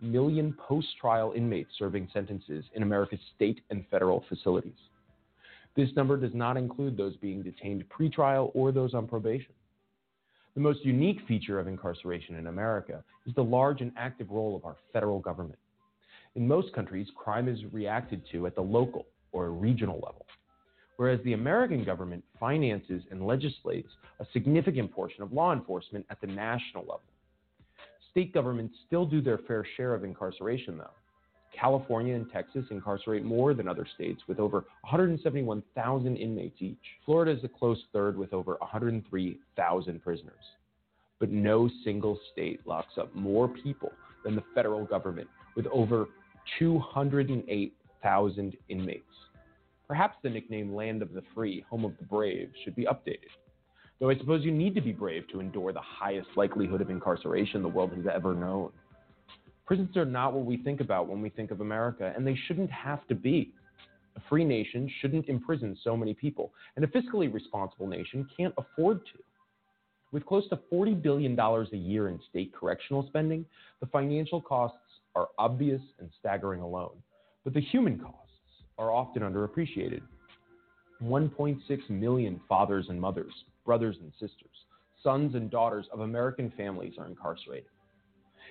million post trial inmates serving sentences in America's state and federal facilities. This number does not include those being detained pretrial or those on probation. The most unique feature of incarceration in America is the large and active role of our federal government. In most countries, crime is reacted to at the local or regional level, whereas the American government finances and legislates a significant portion of law enforcement at the national level. State governments still do their fair share of incarceration, though. California and Texas incarcerate more than other states with over 171,000 inmates each. Florida is a close third with over 103,000 prisoners. But no single state locks up more people than the federal government with over 208,000 inmates. Perhaps the nickname Land of the Free, Home of the Brave should be updated. Though I suppose you need to be brave to endure the highest likelihood of incarceration the world has ever known. Prisons are not what we think about when we think of America, and they shouldn't have to be. A free nation shouldn't imprison so many people, and a fiscally responsible nation can't afford to. With close to $40 billion a year in state correctional spending, the financial costs are obvious and staggering alone, but the human costs are often underappreciated. 1.6 million fathers and mothers, brothers and sisters, sons and daughters of American families are incarcerated.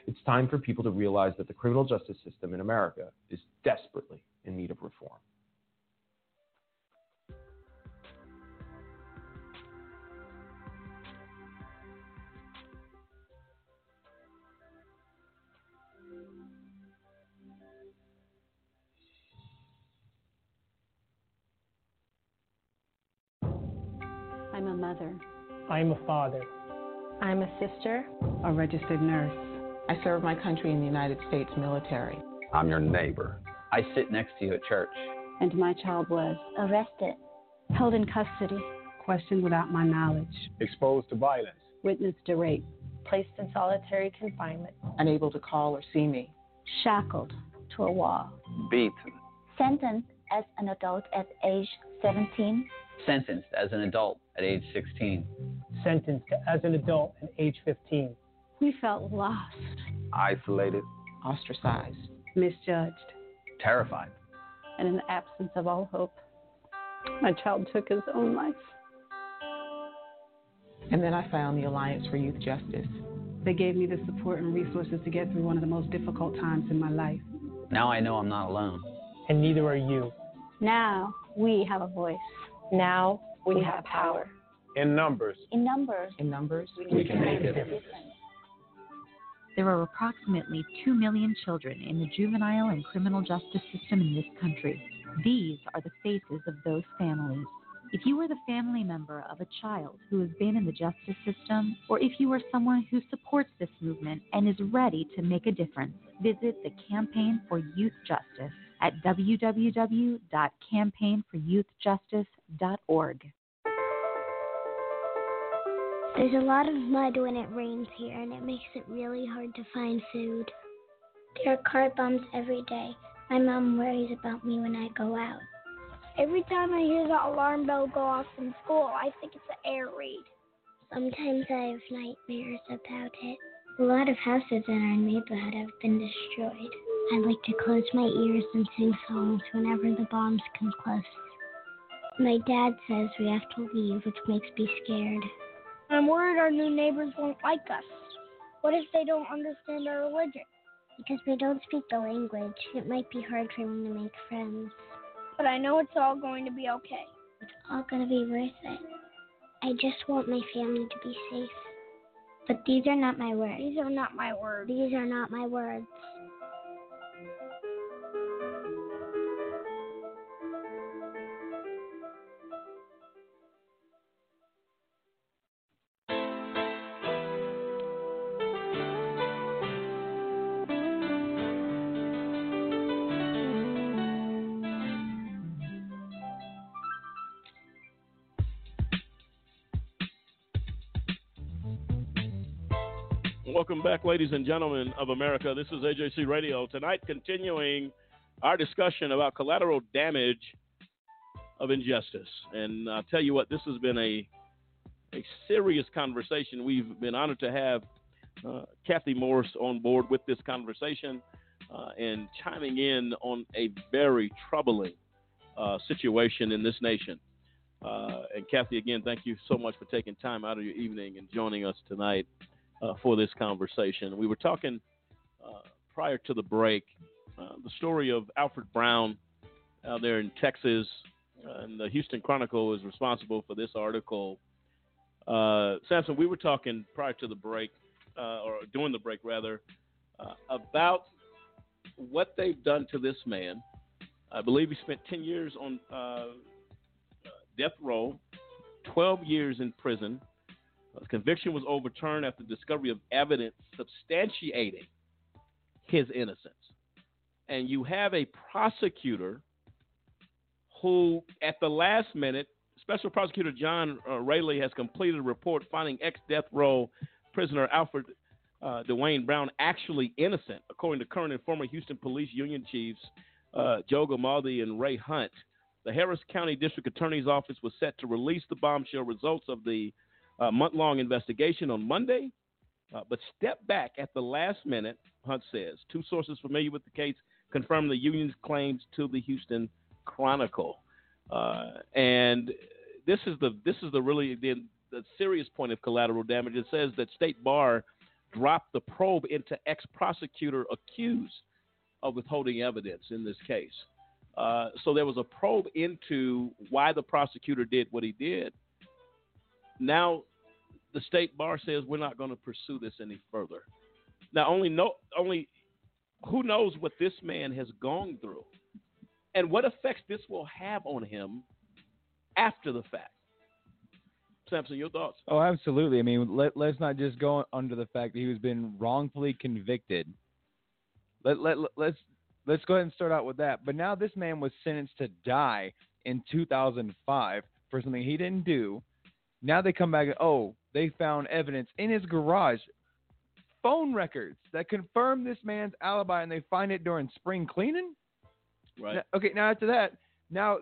It's time for people to realize that the criminal justice system in America is desperately in need of reform. I'm a father. I'm a sister. A registered nurse. I serve my country in the United States military. I'm your neighbor. I sit next to you at church. And my child was arrested, held in custody, questioned without my knowledge, exposed to violence, witnessed to rape, placed in solitary confinement, unable to call or see me, shackled to a wall, beaten, sentenced as an adult at age 17, sentenced as an adult at age 16, sentenced to as an adult at age 15. We felt lost, isolated, ostracized, misjudged, terrified. And in the absence of all hope, my child took his own life. And then I found the Alliance for Youth Justice. They gave me the support and resources to get through one of the most difficult times in my life. Now I know I'm not alone. And neither are you. Now we have a voice. Now we, we have, have power. In numbers. In numbers. In numbers. We, we can, make, make it. it. There are approximately 2 million children in the juvenile and criminal justice system in this country. These are the faces of those families. If you are the family member of a child who has been in the justice system, or if you are someone who supports this movement and is ready to make a difference, visit the Campaign for Youth Justice at www.campaignforyouthjustice.org. There's a lot of mud when it rains here, and it makes it really hard to find food. There are car bombs every day. My mom worries about me when I go out. Every time I hear the alarm bell go off in school, I think it's an air raid. Sometimes I have nightmares about it. A lot of houses in our neighborhood have been destroyed. I like to close my ears and sing songs whenever the bombs come close. My dad says we have to leave, which makes me scared. I'm worried our new neighbors won't like us. What if they don't understand our religion? Because we don't speak the language, it might be hard for them to make friends. But I know it's all going to be okay. It's all going to be worth it. I just want my family to be safe. But these are not my words. These are not my words. These are not my words. Welcome back, ladies and gentlemen of America. This is AJC Radio. Tonight, continuing our discussion about collateral damage of injustice. And I'll tell you what, this has been a a serious conversation. We've been honored to have uh, Kathy Morris on board with this conversation uh, and chiming in on a very troubling uh, situation in this nation. Uh, and Kathy, again, thank you so much for taking time out of your evening and joining us tonight uh, for this conversation. We were talking uh, prior to the break the story of Alfred Brown out there in Texas, and the Houston Chronicle is responsible for this article. Uh, Sampson, we were talking prior to the break, uh, or during the break rather, uh, about what they've done to this man. I believe he spent 10 years on death row, 12 years in prison. His conviction was overturned after discovery of evidence substantiating his innocence. And you have a prosecutor who, at the last minute, Special Prosecutor John uh, Raley has completed a report finding ex death row prisoner Alfred uh, Dewayne Brown actually innocent, according to current and former Houston Police Union chiefs uh, Joe Gamaldi and Ray Hunt. The Harris County District Attorney's Office was set to release the bombshell results of the uh, month long investigation on Monday, uh, but stepped back at the last minute, Hunt says. Two sources familiar with the case confirmed the union's claims to the Houston Chronicle. Uh, and this is the this is the really the, the serious point of collateral damage. It says that State Bar dropped the probe into ex prosecutor accused of withholding evidence in this case. Uh, so there was a probe into why the prosecutor did what he did. Now, the state bar says we're not going to pursue this any further. Now, only no, only who knows what this man has gone through, and what effects this will have on him after the fact. Sampson, your thoughts? Oh, absolutely. I mean, let, let's not just go under the fact that he was been wrongfully convicted. Let, let, let's let's go ahead and start out with that. But now this man was sentenced to die in 2005 for something he didn't do. Now they come back and oh, they found evidence in his garage, phone records that confirm this man's alibi, and they find it during spring cleaning. Right. Now, okay. Now after that, now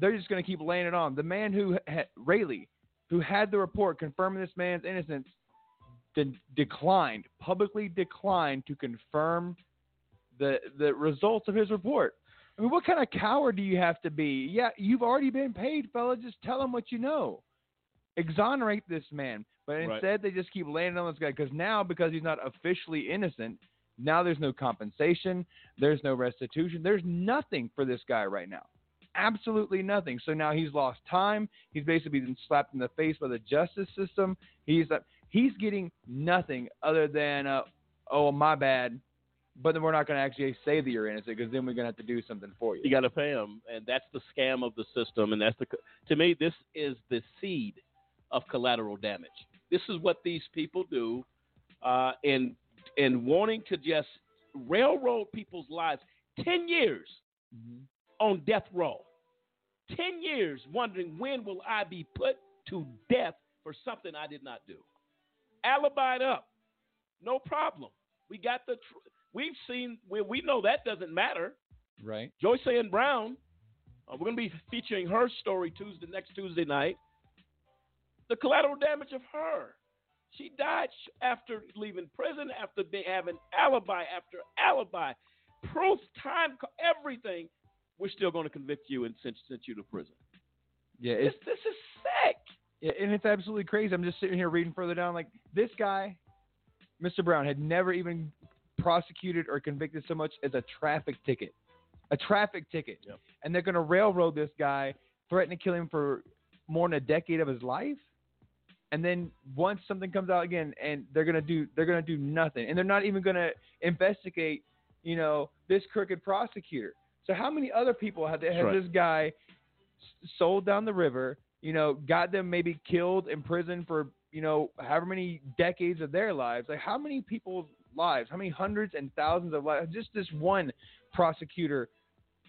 they're just going to keep laying it on. The man who had, Raley, who had the report confirming this man's innocence, de- declined publicly declined to confirm the the results of his report. I mean, what kind of coward do you have to be? Yeah, you've already been paid, fella. Just tell him what you know. Exonerate this man. But instead, right. they just keep laying on this guy because now, because he's not officially innocent, now there's no compensation, there's no restitution, there's nothing for this guy right now. Absolutely nothing. So now he's lost time. He's basically been slapped in the face by the justice system. He's uh, he's getting nothing other than, uh, oh my bad, but then we're not going to actually say that you're innocent because then we're going to have to do something for you. You got to pay them, and that's the scam of the system. And that's the to me, this is the seed of collateral damage. This is what these people do, uh, in in wanting to just railroad people's lives. Ten years mm-hmm. on death row. Ten years wondering when will I be put to death for something I did not do. Alibied up, no problem. We got the. Tr- we've seen we, we know that doesn't matter. Right. Joyce Ann Brown, uh, we're going to be featuring her story Tuesday next Tuesday night. The collateral damage of her. She died after leaving prison, after having alibi after alibi, proof, time, everything. We're still going to convict you and send, send you to prison. Yeah, this, this is sick. Yeah, and it's absolutely crazy. I'm just sitting here reading further down. Like this guy, Mr. Brown, had never even prosecuted or convicted so much as a traffic ticket. A traffic ticket. Yep. And they're going to railroad this guy, threaten to kill him for more than a decade of his life. And then once something comes out again, and they're gonna do they're gonna do nothing, and they're not even gonna investigate, you know, this crooked prosecutor. So how many other people have, have right. this guy sold down the river? You know, got them maybe killed in prison for you know however many decades of their lives. Like how many people's lives? How many hundreds and thousands of lives? Just this one prosecutor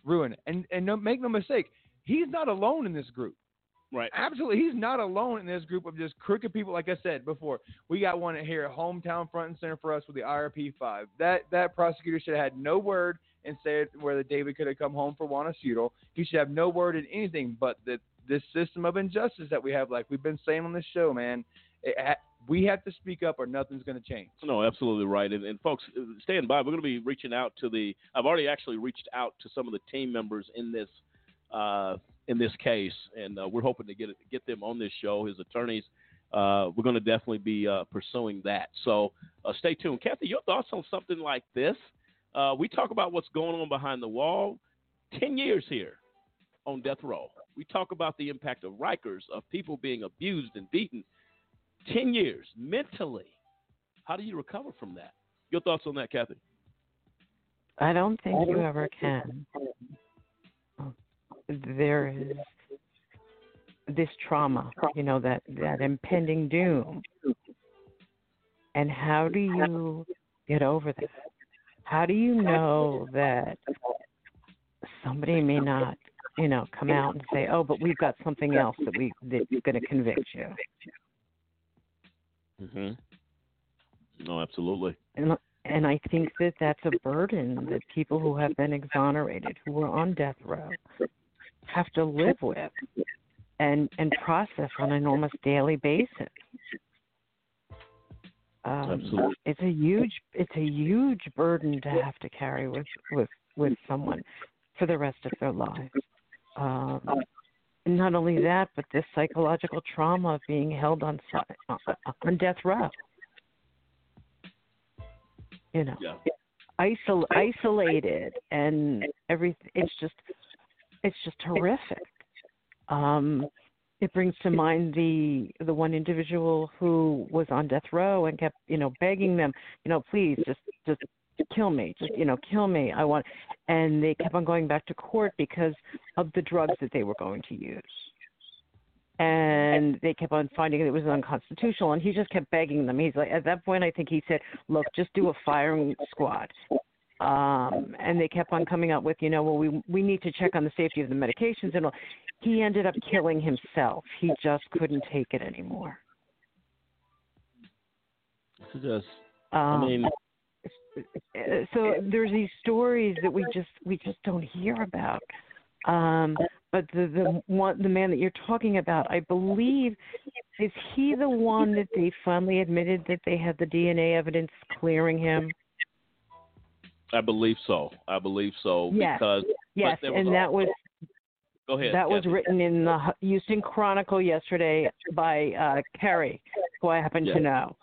ruined. And and no, make no mistake, he's not alone in this group. Right. Absolutely. He's not alone in this group of just crooked people. Like I said before, we got one here, hometown front and center for us with the IRP five. That that prosecutor should have had no word and said whether David could have come home for Juana Sudol. He should have no word in anything but that this system of injustice that we have, like we've been saying on this show, man. It, ha- we have to speak up or nothing's going to change. No, absolutely right. And, and folks, uh, stand by. We're going to be reaching out to the. I've already actually reached out to some of the team members in this uh, in this case, and uh, we're hoping to get get them on this show. His attorneys. Uh, we're going to definitely be uh, pursuing that. So uh, stay tuned. Kathy, your thoughts on something like this? Uh, we talk about what's going on behind the wall. Ten years here on death row. We talk about the impact of Rikers, of people being abused and beaten. 10 years mentally. How do you recover from that? Your thoughts on that, Kathy? I don't think you ever can. There is this trauma, you know, that, that impending doom. And how do you get over that? How do you know that somebody may not, you know, come out and say, "Oh, but we've got something else that we that's going to convict you." Mm-hmm. No, absolutely. And and I think that that's a burden that people who have been exonerated, who are on death row, have to live with and and process on an almost daily basis. Um, Absolutely. It's a huge it's a huge burden to have to carry with with with someone for the rest of their lives. Um, not only that, but this psychological trauma of being held on on death row. You know, Yeah. isol- isolated and everything. It's just it's just horrific. Um, it brings to mind the the one individual who was on death row and kept you know begging them, you know, please just just kill me, just you know, kill me. I want, and they kept on going back to court because of the drugs that they were going to use. And they kept on finding it was unconstitutional, and he just kept begging them. He's like, at that point, I think he said, "Look, just do a firing squad." Um, and they kept on coming up with, you know, well, we we need to check on the safety of the medications and all. He ended up killing himself. He just couldn't take it anymore. It's just, Um, I mean, so there's these stories that we just we just don't hear about. Um, but the the one the man that you're talking about, I believe, is he the one that they finally admitted that they had the DNA evidence clearing him? I believe so. I believe so Yes. because Yes, and that was Go ahead. that was written in the Houston Chronicle yesterday by uh, Kerry, who I happen Yes. to know,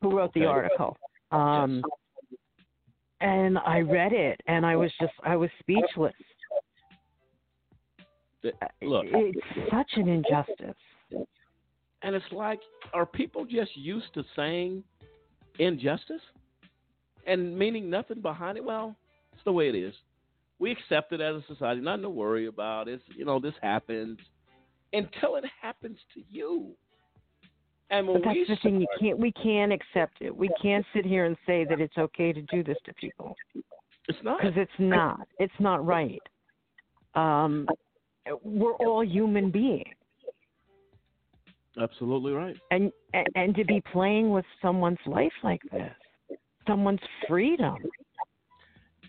who wrote the Okay. article. Um, And I read it, and I was just I was speechless. Look, It's such an injustice. and it's like, are people just used to saying injustice and meaning nothing behind it? Well, it's the way it is. We accept it as a society, nothing to worry about. It's you know this happens until it happens to you. And But that's we the thing. You can't. We can't accept it. We can't sit here and say that it's okay to do this to people it's not. because it's not. It's not right. Um, we're all human beings, Absolutely right. and and- and to be playing with someone's life like this, someone's freedom.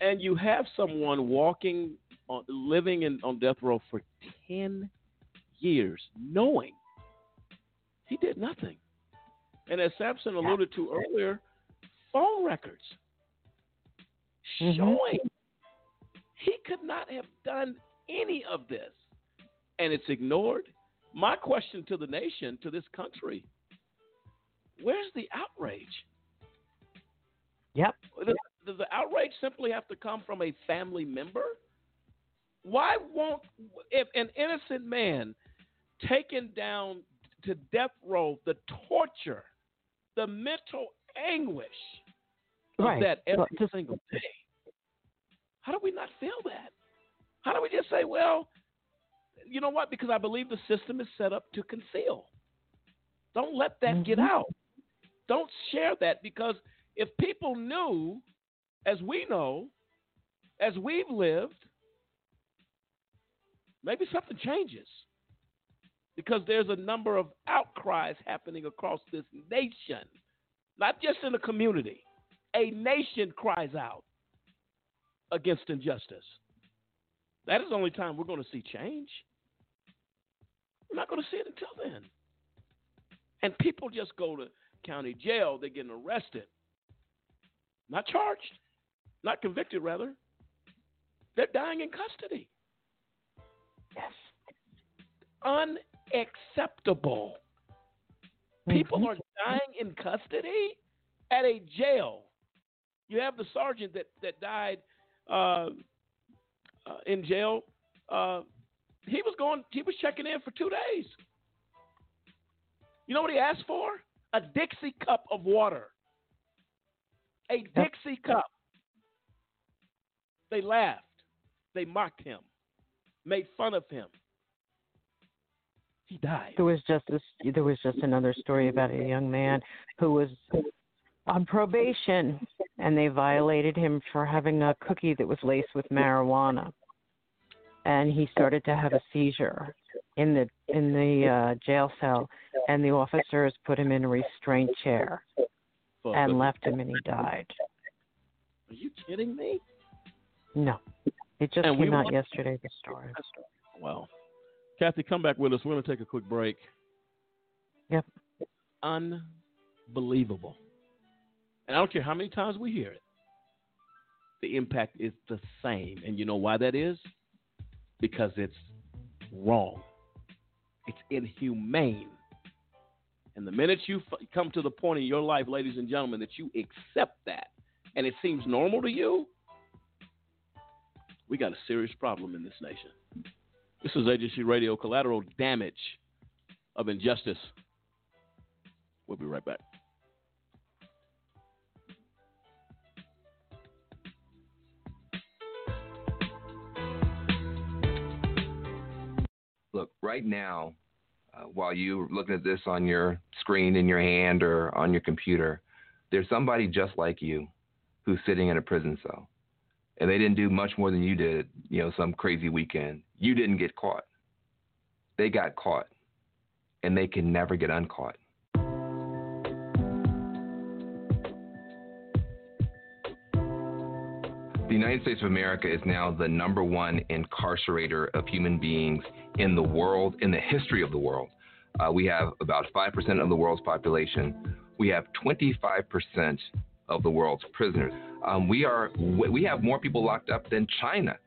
and you have someone walking on living in on death row for 10 years knowing he did nothing and as Sampson alluded to earlier phone records Mhm. showing he could not have done any of this and it's ignored my question to the nation to this country where's the outrage Yep. does, does the outrage simply have to come from a family member? Why won't if an innocent man taken down to death row, the torture, the mental anguish of Right. that every Well, single day? How do we not feel that? How do we just say, well, you know what? Because I believe the system is set up to conceal. Don't let that get Mhm. out. Don't share that because if people knew, as we know, as we've lived, maybe something changes. because there's a number of outcries happening across this nation, not just in the community. A nation cries out against injustice. That is the only time we're going to see change. We're not going to see it until then. And people just go to county jail, they're getting arrested. Not charged, not convicted, rather. They're dying in custody. Yes. Unacceptable. People Mm-hmm. are dying in custody at a jail. You have the sergeant that, that died uh, uh, in jail. Uh, he was going. He was checking in for two days. You know what he asked for? A Dixie cup of water. A Dixie cup. They laughed. They mocked him. Made fun of him. He died. There was just this. There was just another story about a young man who was on probation, and they violated him for having a cookie that was laced with marijuana, and he started to have a seizure in the in the uh, jail cell, and the officers put him in a restraint chair and left him, and he died. Are you kidding me? No, it just And we came out yesterday. The story. Well, Kathy, come back with us. We're going to take a quick break. Yep. Unbelievable. And I don't care how many times we hear it, the impact is the same. And you know why that is? Because it's wrong, it's inhumane. And the minute you f- come to the point in your life, ladies and gentlemen, that you accept that and it seems normal to you, we got a serious problem in this nation. This is AJC Radio Collateral Damage of Injustice. We'll be right back. Look, right now, uh, while you're looking at this on your screen in your hand or on your computer, there's somebody just like you who's sitting in a prison cell. And they didn't do much more than you did, you know, some crazy weekend. You didn't get caught. They got caught. And they can never get uncaught. The United States of America is now the number one incarcerator of human beings in the world, in the history of the world. Uh, we have about 5% of the world's population. We have 25% of the world's prisoners. Um, we are we have more people locked up than China.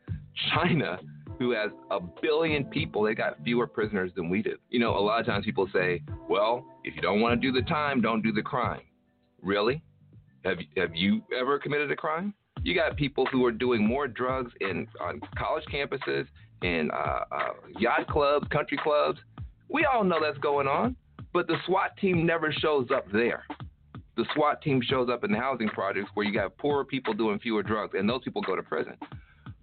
China, who has a billion people, they got fewer prisoners than we do. You know, a lot of times people say, "Well, if you don't want to do the time, don't do the crime." Really? Have have you ever committed a crime? You got people who are doing more drugs in on college campuses, in uh, uh, yacht clubs, country clubs. We all know that's going on, but the SWAT team never shows up there. The SWAT team shows up in the housing projects where you have poorer people doing fewer drugs, and those people go to prison.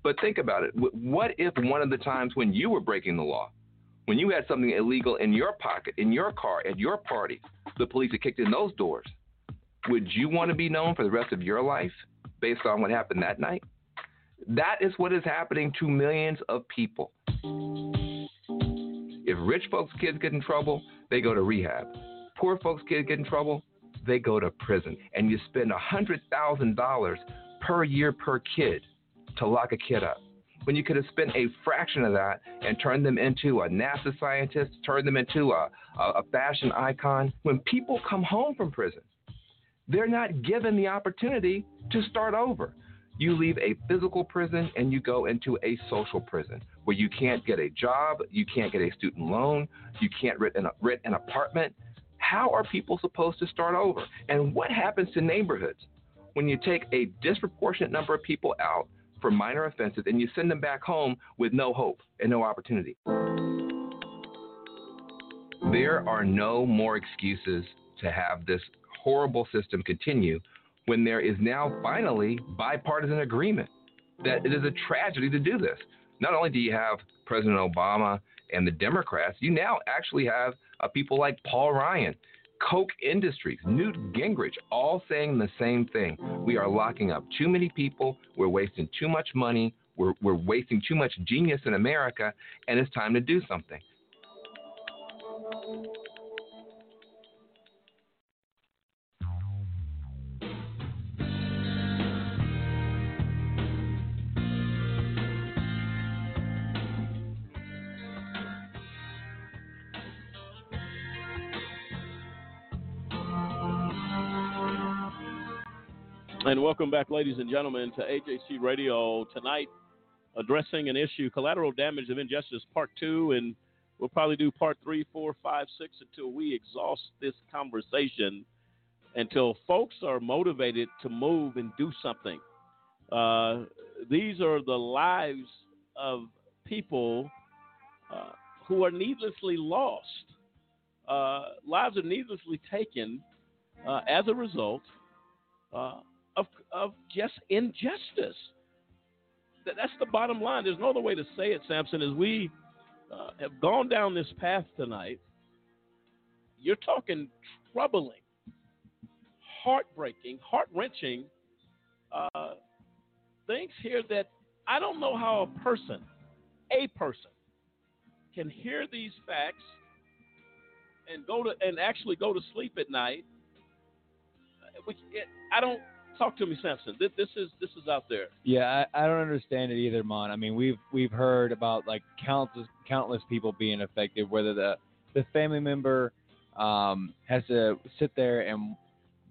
But think about it. What if one of the times when you were breaking the law, when you had something illegal in your pocket, in your car, at your party, the police had kicked in those doors? Would you want to be known for the rest of your life based on what happened that night? That is what is happening to millions of people. If rich folks' kids get in trouble, they go to rehab. Poor folks' kids get in trouble, they go to prison. And you spend $100,000 per year per kid to lock a kid up. When you could have spent a fraction of that and turned them into a NASA scientist, turned them into a, a, a fashion icon. When people come home from prison, they're not given the opportunity to start over. You leave a physical prison and you go into a social prison where you can't get a job, you can't get a student loan, you can't rent an, rent an apartment. How are people supposed to start over? And what happens to neighborhoods when you take a disproportionate number of people out for minor offenses and you send them back home with no hope and no opportunity? There are no more excuses to have this horrible system continue when there is now finally bipartisan agreement that it is a tragedy to do this. Not only do you have President Obama and the Democrats, you now actually have uh, people like Paul Ryan, Koch Industries, Newt Gingrich, all saying the same thing. We are locking up too many people, we're wasting too much money, we're, we're wasting too much genius in America, and it's time to do something. And welcome back, ladies and gentlemen, to AJC Radio. Tonight, addressing an issue collateral damage of injustice, part two. And we'll probably do part three, four, five, six until we exhaust this conversation, until folks are motivated to move and do something. Uh, these are the lives of people uh, who are needlessly lost. Uh, lives are needlessly taken uh, as a result uh, of, of just injustice. That, that's the bottom line. There's no other way to say it, Sampson, as we uh, have gone down this path tonight. You're talking troubling, heartbreaking, heart wrenching uh, things here that I don't know how a person, a person, can hear these facts and go to and actually go to sleep at night. Which it, I don't talk to me, Sampson. This, this is this is out there. Yeah, I, I don't understand it either, Mon. I mean, we've we've heard about like countless countless people being affected, whether the the family member um, has to sit there and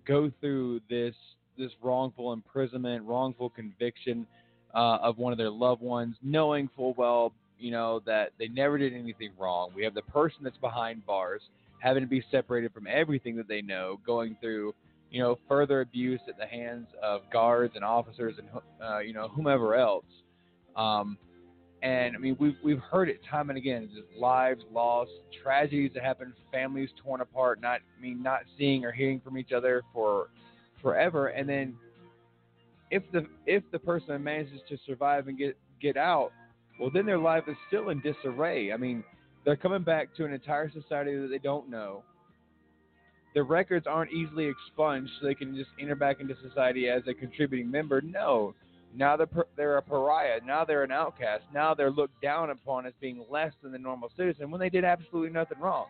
go through this this wrongful imprisonment, wrongful conviction uh, of one of their loved ones, knowing full well, you know, that they never did anything wrong. We have the person that's behind bars having to be separated from everything that they know, going through you know, further abuse at the hands of guards and officers and uh, you know whomever else. Um, and I mean, we've we've heard it time and again: just lives lost, tragedies that happen, families torn apart, not I mean, not seeing or hearing from each other for forever. And then, if the if the person manages to survive and get get out, well, then their life is still in disarray. I mean, they're coming back to an entire society that they don't know their records aren't easily expunged so they can just enter back into society as a contributing member. No. Now they're, they're a pariah. Now they're an outcast. Now they're looked down upon as being less than the normal citizen when they did absolutely nothing wrong.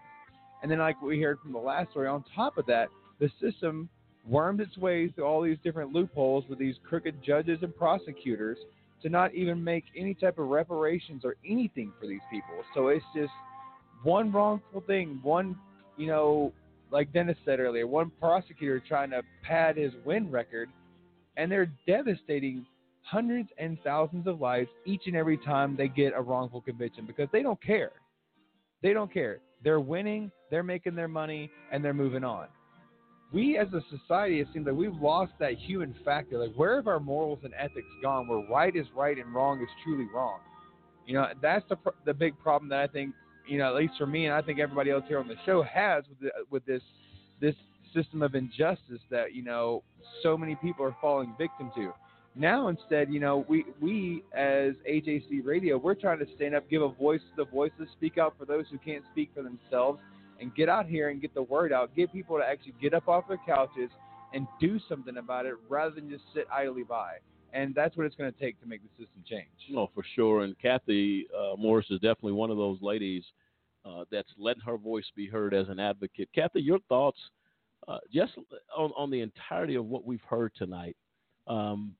And then, like we heard from the last story, on top of that, the system wormed its way through all these different loopholes with these crooked judges and prosecutors to not even make any type of reparations or anything for these people. So it's just one wrongful thing, one, you know, like Dennis said earlier, one prosecutor trying to pad his win record, and they're devastating hundreds and thousands of lives each and every time they get a wrongful conviction because they don't care. They don't care. They're winning, they're making their money, and they're moving on. We as a society, it seems like we've lost that human factor. Like, where have our morals and ethics gone where right is right and wrong is truly wrong? You know, that's the, the big problem that I think you know, at least for me, and I think everybody else here on the show has with the, with this this system of injustice that you know so many people are falling victim to. Now instead, you know, we we as AJC Radio, we're trying to stand up, give a voice to the voiceless, speak out for those who can't speak for themselves, and get out here and get the word out. Get people to actually get up off their couches and do something about it, rather than just sit idly by and that's what it's going to take to make the system change. No, for sure. And Kathy uh, Morris is definitely one of those ladies uh, that's letting her voice be heard as an advocate. Kathy, your thoughts uh, just on, on the entirety of what we've heard tonight. Um,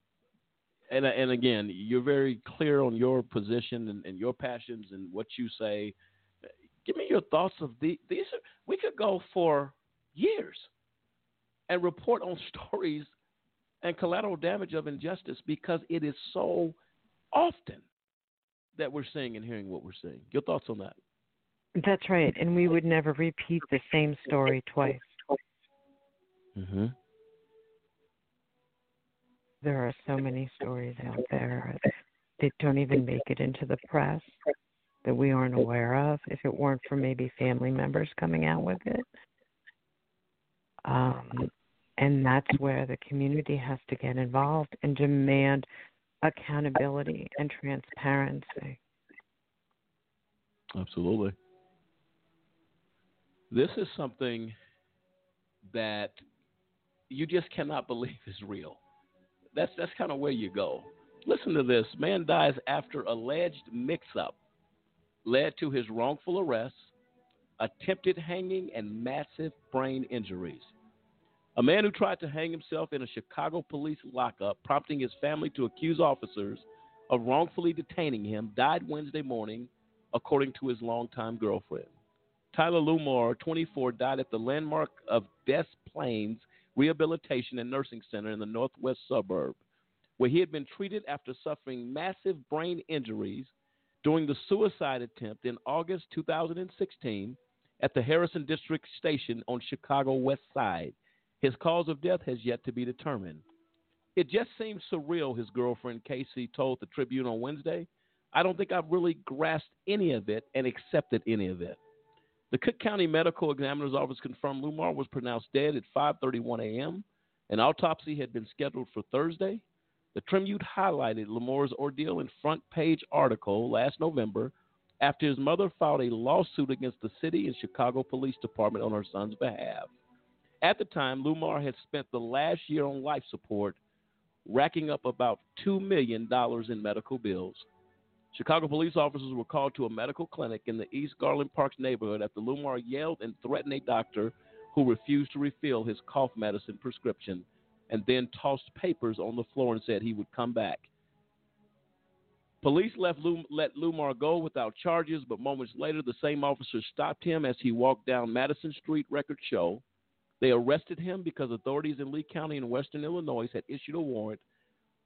and, and again, you're very clear on your position and, and, your passions and what you say. Give me your thoughts of the, these. Are, we could go for years and report on stories and collateral damage of injustice because it is so often that we're seeing and hearing what we're seeing. Your thoughts on that? That's right, and we would never repeat the same story twice. Mm-hmm. There are so many stories out there that don't even make it into the press that we aren't aware of. If it weren't for maybe family members coming out with it, um, and that's where the community has to get involved and demand accountability and transparency. Absolutely. This is something that you just cannot believe is real. That's that's kind of where you go. Listen to this. Man dies after alleged mix-up led to his wrongful arrest, attempted hanging, and massive brain injuries. A man who tried to hang himself in a Chicago police lockup, prompting his family to accuse officers of wrongfully detaining him, died Wednesday morning, according to his longtime girlfriend. Tyler Lumar, 24, died at the landmark of Des Plaines Rehabilitation and Nursing Center in the northwest suburb, where he had been treated after suffering massive brain injuries during the suicide attempt in August 2016 at the Harrison District Station on Chicago West Side. His cause of death has yet to be determined. It just seems surreal, his girlfriend Casey told the Tribune on Wednesday. I don't think I've really grasped any of it and accepted any of it. The Cook County Medical Examiner's Office confirmed Lumar was pronounced dead at 5:31 a.m. An autopsy had been scheduled for Thursday. The Tribune highlighted Lumar's ordeal in front page article last November after his mother filed a lawsuit against the city and Chicago Police Department on her son's behalf. At the time, Lumar had spent the last year on life support, racking up about $2 million in medical bills. Chicago police officers were called to a medical clinic in the East Garfield Parks neighborhood after Lumar yelled and threatened a doctor who refused to refill his cough medicine prescription and then tossed papers on the floor and said he would come back. Police left Lum- let Lumar go without charges, but moments later, the same officers stopped him as he walked down Madison Street Record Show. They arrested him because authorities in Lee County in western Illinois had issued a warrant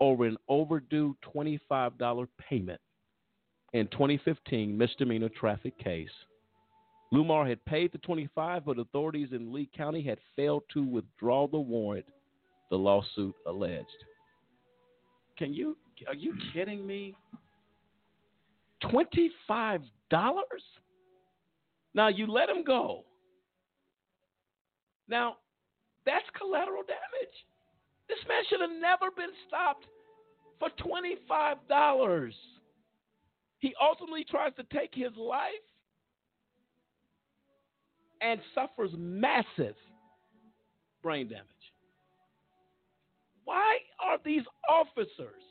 over an overdue $25 payment in 2015 misdemeanor traffic case. Lumar had paid the 25, but authorities in Lee County had failed to withdraw the warrant, the lawsuit alleged. Can you are you kidding me? $25? Now you let him go. Now, that's collateral damage. This man should have never been stopped for $25. He ultimately tries to take his life and suffers massive brain damage. Why are these officers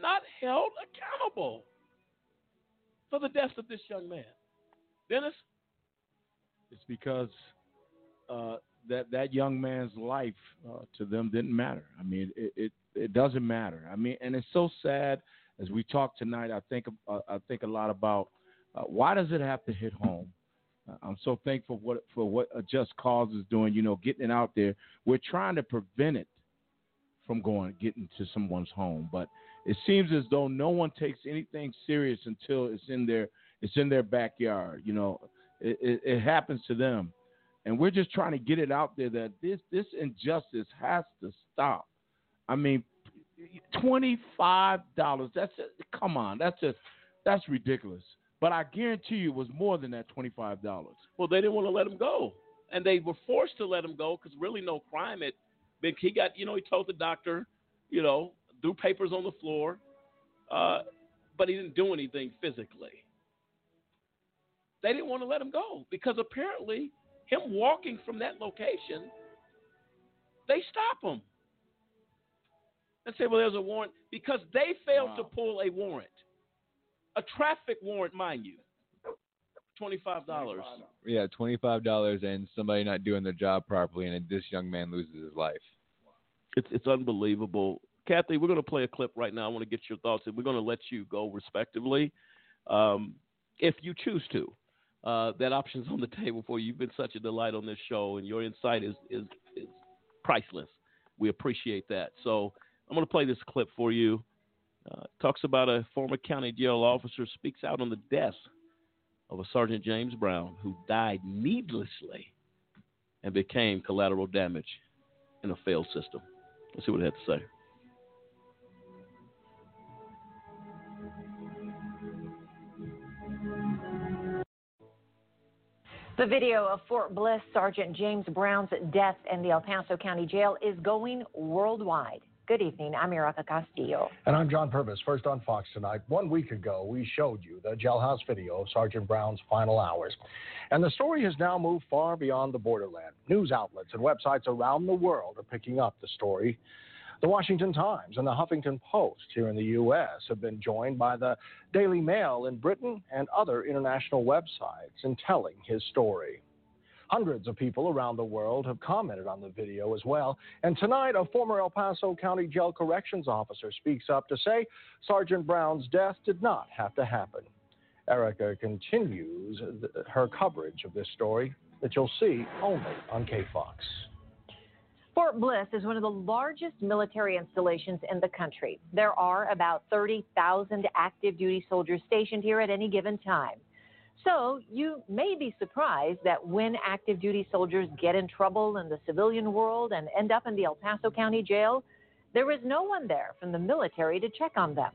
not held accountable for the death of this young man? Dennis? It's because uh, that that young man's life uh, to them didn't matter. I mean, it, it it doesn't matter. I mean, and it's so sad as we talk tonight. I think uh, I think a lot about uh, why does it have to hit home. Uh, I'm so thankful for what for what a just cause is doing. You know, getting it out there. We're trying to prevent it from going getting to someone's home, but it seems as though no one takes anything serious until it's in their it's in their backyard. You know, it, it, it happens to them and we're just trying to get it out there that this this injustice has to stop. I mean, twenty five dollars. That's just, come on. That's just that's ridiculous. But I guarantee you, it was more than that twenty five dollars. Well, they didn't want to let him go, and they were forced to let him go because really no crime had been. He got, you know, he told the doctor, you know, threw papers on the floor, uh, but he didn't do anything physically. They didn't want to let him go because apparently him walking from that location, they stop him and say, well, there's a warrant because they failed wow. to pull a warrant, a traffic warrant, mind you. Twenty-five dollars. Yeah, twenty-five dollars, and somebody not doing their job properly, and this young man loses his life. It's it's unbelievable. Kathy, we're going to play a clip right now. I want to get your thoughts, and we're going to let you go respectively, um, if you choose to uh, that option's on the table for you. You've been such a delight on this show, and your insight is, is, is priceless. We appreciate that. So I'm going to play this clip for you. Uh, talks about a former county jail officer speaks out on the death of a Sergeant James Brown who died needlessly and became collateral damage in a failed system. Let's see what it had to say. The video of Fort Bliss Sergeant James Brown's death in the El Paso County Jail is going worldwide. Good evening. I'm Erica Castillo. And I'm John Purvis. First on Fox tonight. One week ago, we showed you the jailhouse video of Sergeant Brown's final hours. And the story has now moved far beyond the borderland. News outlets and websites around the world are picking up the story. The Washington Times and the Huffington Post here in the U.S. have been joined by the Daily Mail in Britain and other international websites in telling his story. Hundreds of people around the world have commented on the video as well. And tonight, a former El Paso County Jail corrections officer speaks up to say Sergeant Brown's death did not have to happen. Erica continues her coverage of this story that you'll see only on KFOX. Fort Bliss is one of the largest military installations in the country. There are about 30,000 active duty soldiers stationed here at any given time. So you may be surprised that when active duty soldiers get in trouble in the civilian world and end up in the El Paso County Jail, there is no one there from the military to check on them.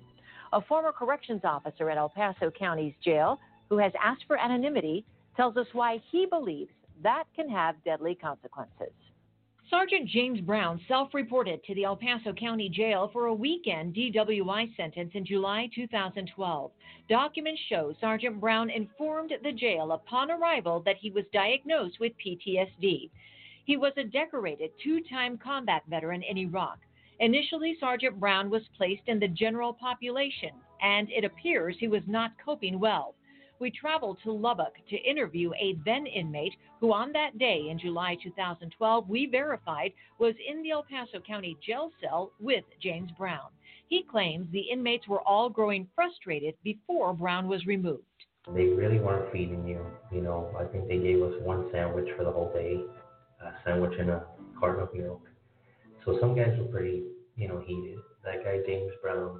A former corrections officer at El Paso County's jail who has asked for anonymity tells us why he believes that can have deadly consequences. Sergeant James Brown self reported to the El Paso County Jail for a weekend DWI sentence in July 2012. Documents show Sergeant Brown informed the jail upon arrival that he was diagnosed with PTSD. He was a decorated two time combat veteran in Iraq. Initially, Sergeant Brown was placed in the general population, and it appears he was not coping well we traveled to Lubbock to interview a then inmate who, on that day in July 2012, we verified was in the El Paso County jail cell with James Brown. He claims the inmates were all growing frustrated before Brown was removed. They really weren't feeding you. You know, I think they gave us one sandwich for the whole day, a sandwich and a carton of milk. So some guys were pretty, you know, heated. That guy James Brown,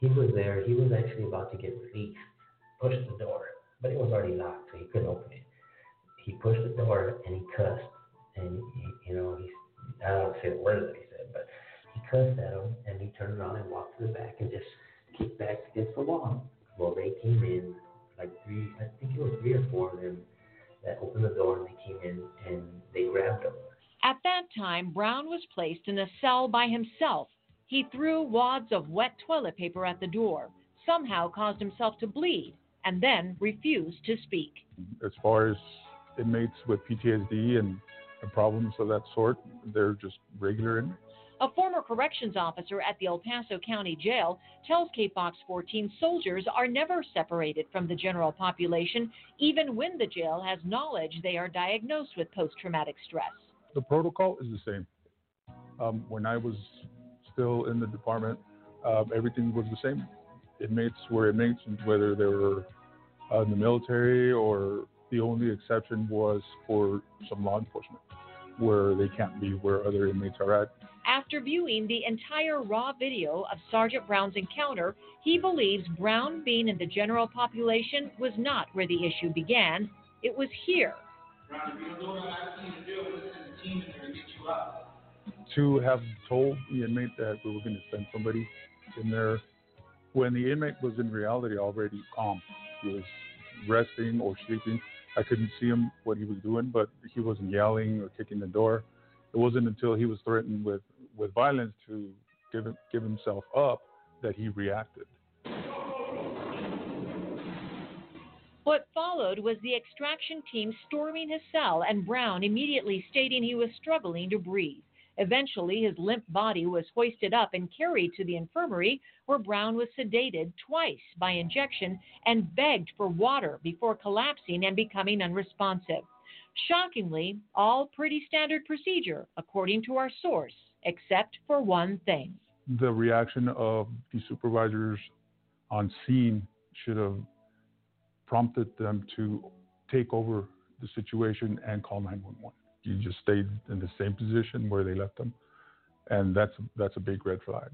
he was there. He was actually about to get released pushed the door, but it was already locked, so he couldn't open it. He pushed the door and he cussed, and he, you know, he I don't say the words that he said, but he cussed at him, and he turned around and walked to the back and just kicked back against the wall. Well, they came in, like three, I think it was three or four of them that opened the door and they came in and they grabbed him. At that time, Brown was placed in a cell by himself. He threw wads of wet toilet paper at the door, somehow caused himself to bleed, and then refused to speak. As far as inmates with PTSD and, and problems of that sort, they're just regular inmates. A former corrections officer at the El Paso County Jail tells KFOX 14 soldiers are never separated from the general population, even when the jail has knowledge they are diagnosed with post traumatic stress. The protocol is the same. Um, when I was still in the department, uh, everything was the same inmates were inmates, whether they were uh, in the military or the only exception was for some law enforcement, where they can't be where other inmates are at. After viewing the entire raw video of Sergeant Brown's encounter, he believes Brown being in the general population was not where the issue began. It was here. To have told the inmate that we were going to send somebody in there when the inmate was in reality already calm. He was resting or sleeping. I couldn't see him what he was doing, but he wasn't yelling or kicking the door. It wasn't until he was threatened with, with violence to give give himself up that he reacted. What followed was the extraction team storming his cell and Brown immediately stating he was struggling to breathe. Eventually, his limp body was hoisted up and carried to the infirmary, where Brown was sedated twice by injection and begged for water before collapsing and becoming unresponsive. Shockingly, all pretty standard procedure, according to our source, except for one thing. The reaction of the supervisors on scene should have prompted them to take over the situation and call 911 you mm-hmm. just stayed in the same position where they left them, and that's that's a big red flag.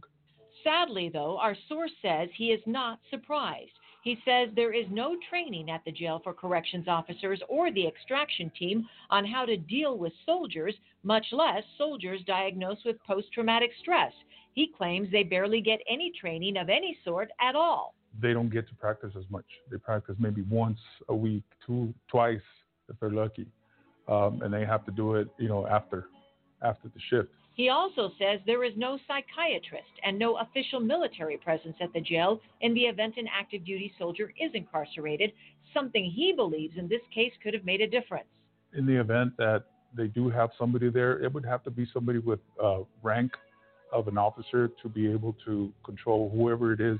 Sadly, though, our source says he is not surprised. He says there is no training at the jail for corrections officers or the extraction team on how to deal with soldiers, much less soldiers diagnosed with post traumatic stress. He claims they barely get any training of any sort at all. They don't get to practice as much. They practice maybe once a week, two, twice if they're lucky um, and they have to do it, you know, after after the shift. He also says there is no psychiatrist and no official military presence at the jail in the event an active duty soldier is incarcerated, something he believes in this case could have made a difference. In the event that they do have somebody there, it would have to be somebody with uh, rank of an officer to be able to control whoever it is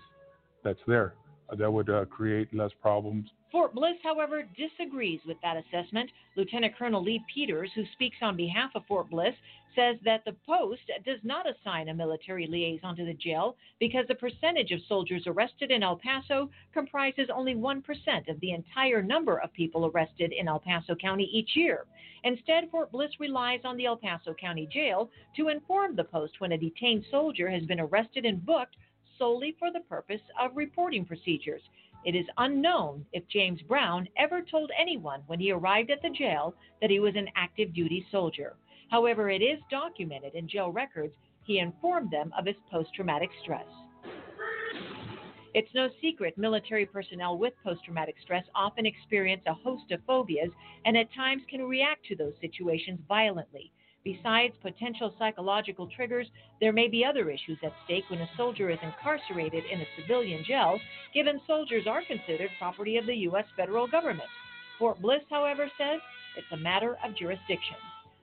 that's there. That would uh, create less problems Fort Bliss, however, disagrees with that assessment. Lieutenant Colonel Lee Peters, who speaks on behalf of Fort Bliss, says that the post does not assign a military liaison to the jail because the percentage of soldiers arrested in El Paso comprises only 1% of the entire number of people arrested in El Paso County each year. Instead, Fort Bliss relies on the El Paso County Jail to inform the post when a detained soldier has been arrested and booked solely for the purpose of reporting procedures. It is unknown if James Brown ever told anyone when he arrived at the jail that he was an active duty soldier. However, it is documented in jail records he informed them of his post traumatic stress. It's no secret military personnel with post traumatic stress often experience a host of phobias and at times can react to those situations violently. Besides potential psychological triggers, there may be other issues at stake when a soldier is incarcerated in a civilian jail, given soldiers are considered property of the U.S. federal government. Fort Bliss, however, says it's a matter of jurisdiction.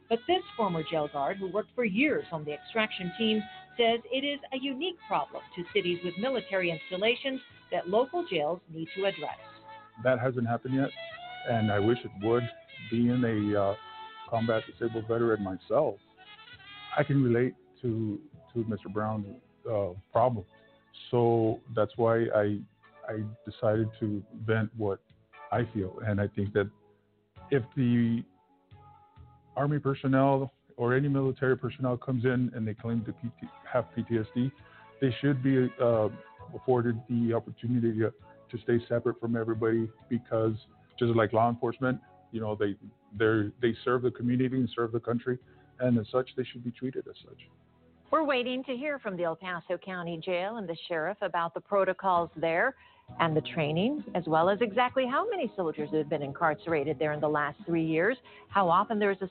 But this former jail guard, who worked for years on the extraction team, says it is a unique problem to cities with military installations that local jails need to address. That hasn't happened yet, and I wish it would. Being a uh, combat disabled veteran myself, I can relate to to Mr. Brown's uh, problem. So that's why I I decided to vent what I feel, and I think that if the Army personnel or any military personnel comes in and they claim to PT, have PTSD, they should be uh, afforded the opportunity to, to stay separate from everybody because just like law enforcement, you know, they they they serve the community and serve the country, and as such, they should be treated as such. We're waiting to hear from the El Paso County Jail and the sheriff about the protocols there and the training, as well as exactly how many soldiers have been incarcerated there in the last three years, how often there is a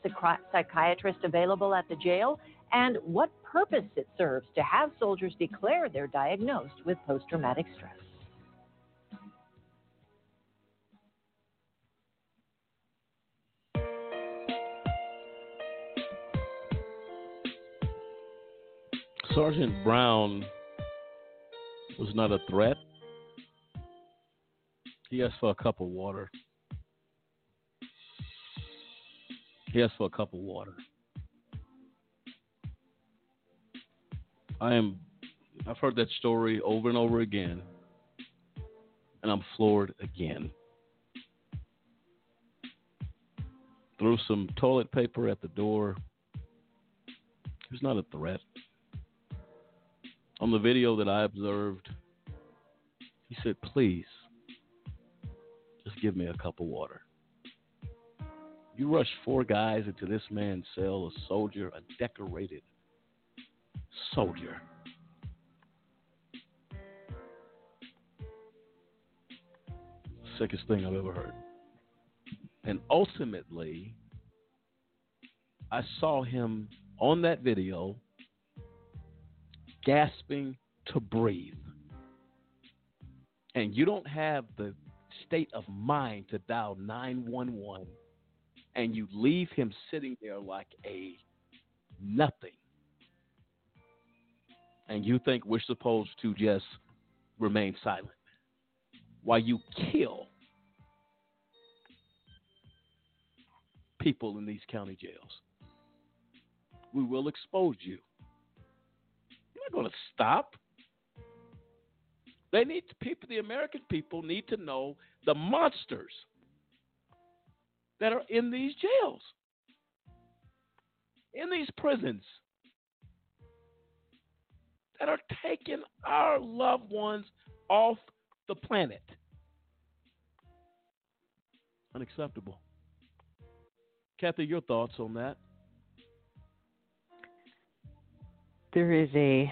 psychiatrist available at the jail, and what purpose it serves to have soldiers declare they're diagnosed with post traumatic stress. Sergeant Brown was not a threat. He asked for a cup of water. He asked for a cup of water. I am I've heard that story over and over again. And I'm floored again. Threw some toilet paper at the door. He was not a threat on the video that I observed, he said, Please, just give me a cup of water. You rush four guys into this man's cell, a soldier, a decorated soldier. Sickest thing I've ever heard. And ultimately, I saw him on that video gasping to breathe, and you don't have the state of mind to dial 911, and you leave him sitting there like a nothing, and you think we're supposed to just remain silent while you kill people in these county jails. We will expose you not going to stop. They need people. The American people need to know the monsters that are in these jails, in these prisons, that are taking our loved ones off the planet. Unacceptable. Kathy, your thoughts on that? There is a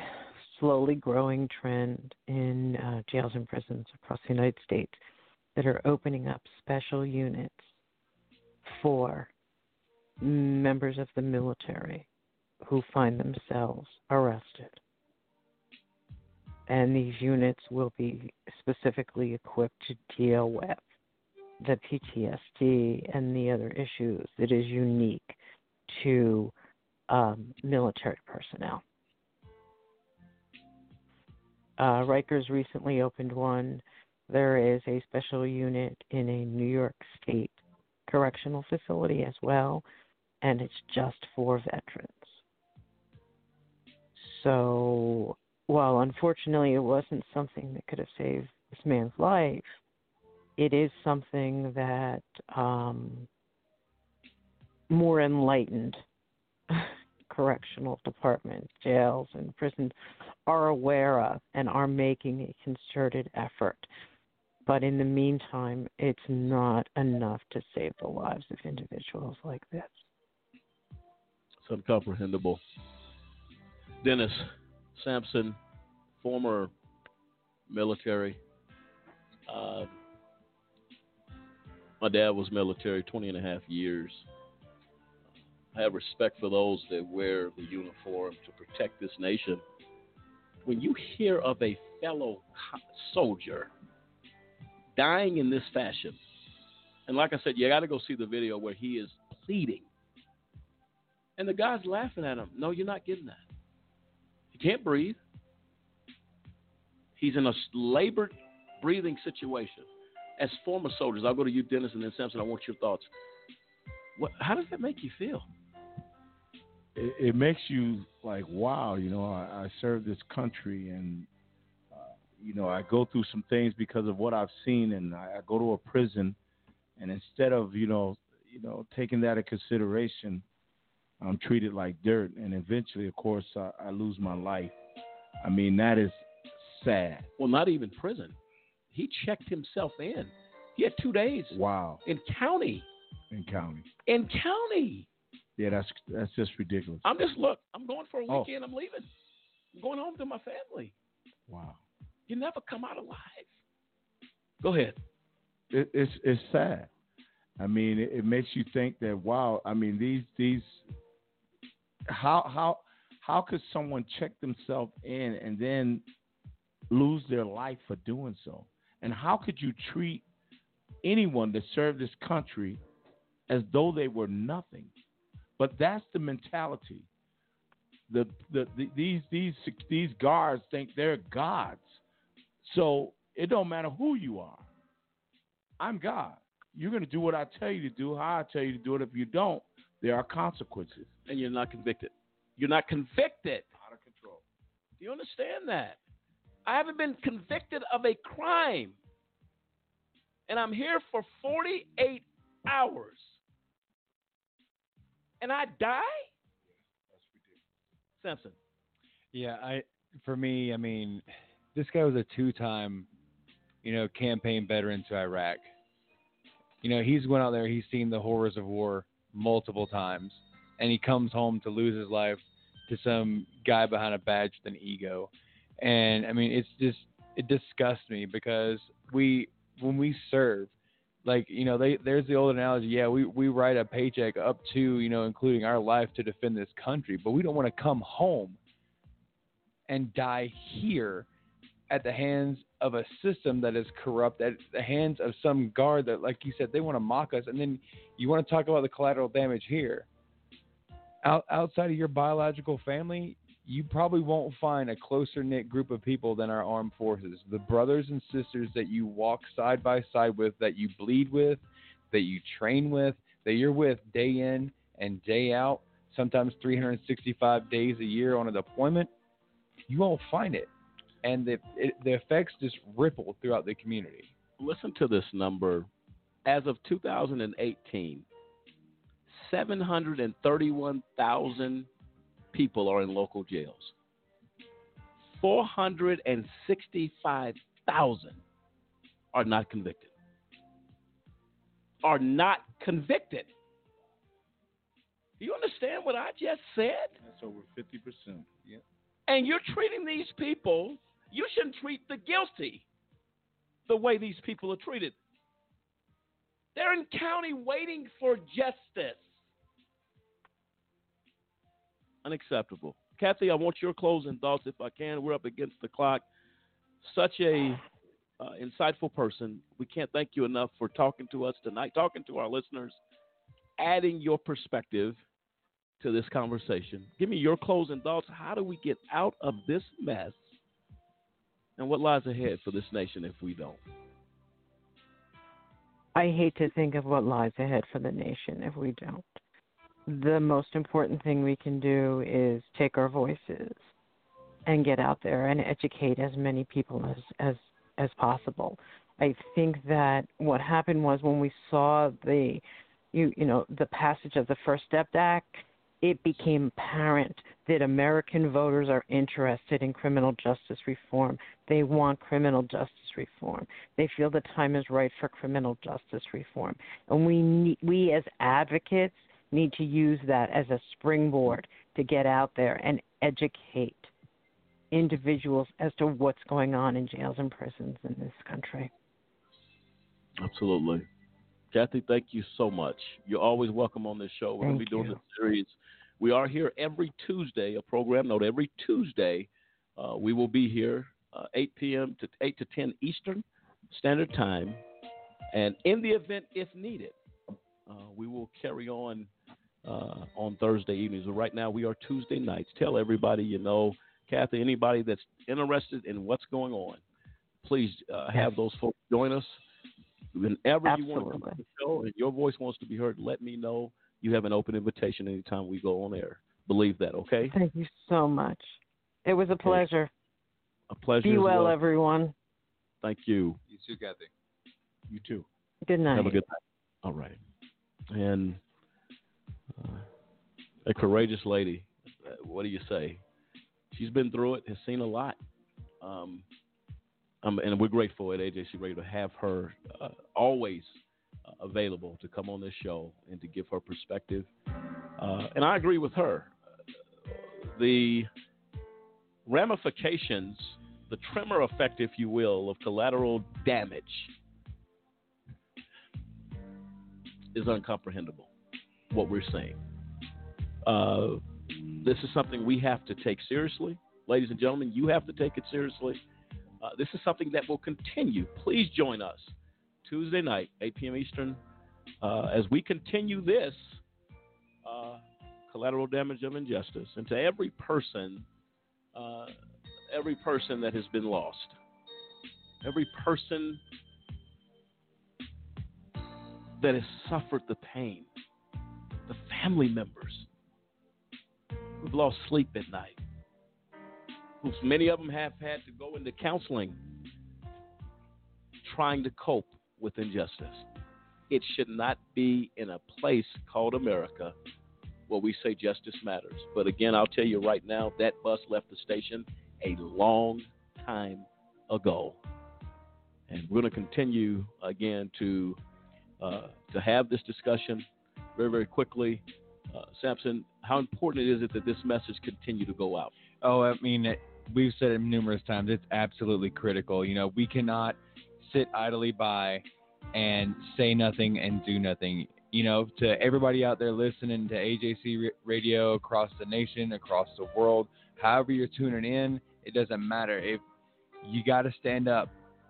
slowly growing trend in uh, jails and prisons across the United States that are opening up special units for members of the military who find themselves arrested. And these units will be specifically equipped to deal with the PTSD and the other issues that is unique to um, military personnel. Uh, Rikers recently opened one. There is a special unit in a New York State correctional facility as well, and it's just for veterans. So, while unfortunately it wasn't something that could have saved this man's life, it is something that um, more enlightened correctional departments, jails, and prisons are aware of and are making a concerted effort. But in the meantime, it's not enough to save the lives of individuals like this. It's incomprehensible. Dennis Sampson, former military. Uh, my dad was military 20 and a half years. I have respect for those that wear the uniform to protect this nation. When you hear of a fellow soldier dying in this fashion, and like I said, you got to go see the video where he is pleading, and the guy's laughing at him. No, you're not getting that. He can't breathe. He's in a labored breathing situation. As former soldiers, I'll go to you, Dennis, and then Sampson. I want your thoughts. What, how does that make you feel? It, it makes you like, wow, you know, I, I serve this country and uh, you know, I go through some things because of what I've seen, and I, I go to a prison, and instead of you know, you know, taking that into consideration, I'm treated like dirt, and eventually, of course, I, I lose my life. I mean, that is sad. Well, not even prison. He checked himself in. He had two days. Wow. In county. In county. In county. Yeah, that's that's just ridiculous. I'm just look. I'm going for a Oh. weekend. I'm leaving. I'm going home to my family. Wow. You never come out alive. Go ahead. It, it's it's sad. I mean, it, it makes you think that wow. I mean, these these how how how could someone check themselves in and then lose their life for doing so? And how could you treat anyone that served this country as though they were nothing? But that's the mentality. The, the, the these these these guards think they're gods. So it don't matter who you are. I'm God. You're going to do what I tell you to do, how I tell you to do it. If you don't, there are consequences. And you're not convicted. You're not convicted. Out of control. Do you understand that? I haven't been convicted of a crime. And I'm here for 48 hours. And I die? Sampson. Yeah, I for me, I mean, this guy was a two-time, you know, campaign veteran to Iraq. You know, he's went out there, he's seen the horrors of war multiple times, and he comes home to lose his life to some guy behind a badge with an ego. And I mean, it's just it disgusts me because we when we serve, like you know, they there's the old analogy. Yeah, we we write a paycheck up to you know, including our life to defend this country, but we don't want to come home and die here at the hands of a system that is corrupt, at the hands of some guard that, like you said, they want to mock us, and then you want to talk about the collateral damage here. Out, outside of your biological family, you probably won't find a closer knit group of people than our armed forces. The brothers and sisters that you walk side by side with, that you bleed with, that you train with, that you're with day in and day out, sometimes 365 days a year on a deployment, you won't find it. And the, it, the effects just ripple throughout the community. Listen to this number. As of 2018, 731,000 people are in local jails. 465,000 are not convicted. Are not convicted. Do you understand what I just said? That's over fifty percent. Yeah. And you're treating these people, you shouldn't treat the guilty the way these people are treated. They're in county waiting for justice. Unacceptable. Kathy, I want your closing thoughts if I can. We're up against the clock. Such a uh, insightful person. We can't thank you enough for talking to us tonight, talking to our listeners, adding your perspective to this conversation. Give me your closing thoughts. How do we get out of this mess And what lies ahead for this nation if we don't? I hate to think of what lies ahead for the nation if we don't. The most important thing we can do is take our voices and get out there and educate as many people as as as possible. I think that what happened was when we saw the you you know the passage of the First Step Act, it became apparent that American voters are interested in criminal justice reform. They want criminal justice reform. They feel the time is right for criminal justice reform, and we need, we as advocates need to use that as a springboard to get out there and educate individuals as to what's going on in jails and prisons in this country. Absolutely. Kathy, thank you so much. You're always welcome on this show. We're going to be doing you. this series. We are here every Tuesday, a program note every Tuesday. Uh, we will be here uh, 8 p.m. to 8 to 10 Eastern Standard Time. And in the event, if needed, uh, we will carry on uh, on Thursday evenings. But right now, we are Tuesday nights. Tell everybody you know, Kathy, anybody that's interested in what's going on, please uh, have those folks join us. Whenever you want to come on the show and your voice wants to be heard, let me know. You have an open invitation anytime we go on air. Believe that, okay? Thank you so much. It was a pleasure. A pleasure. Be as well, well. everyone. Thank you. You too, Kathy. You too. Good night. Have a good night. All right. And a courageous lady. What do you say? She's been through it, has seen a lot. Um, um, and we're grateful at AJC Radio to have her uh, always uh, available to come on this show and to give her perspective. Uh, and I agree with her. The ramifications, the tremor effect, if you will, of collateral damage is uncomprehendable, what we're seeing. Uh, this is something we have to take seriously. Ladies and gentlemen, you have to take it seriously. Uh, this is something that will continue. Please join us Tuesday night, 8 p.m. Eastern, uh, as we continue this uh, collateral damage of injustice. And to every person, uh, every person that has been lost, every person that has suffered the pain, family members who've lost sleep at night, who many of them have had to go into counseling trying to cope with injustice. It should not be in a place called America where we say justice matters. But again, I'll tell you right now, that bus left the station a long time ago. And we're going to continue again to uh, to have this discussion very, very quickly. Uh, Sampson, how important is it that this message continue to go out? Oh, I mean, we've said it numerous times. It's absolutely critical. You know, we cannot sit idly by and say nothing and do nothing. You know, to everybody out there listening to AJC radio across the nation, across the world, however you're tuning in, it doesn't matter. If you got to stand up,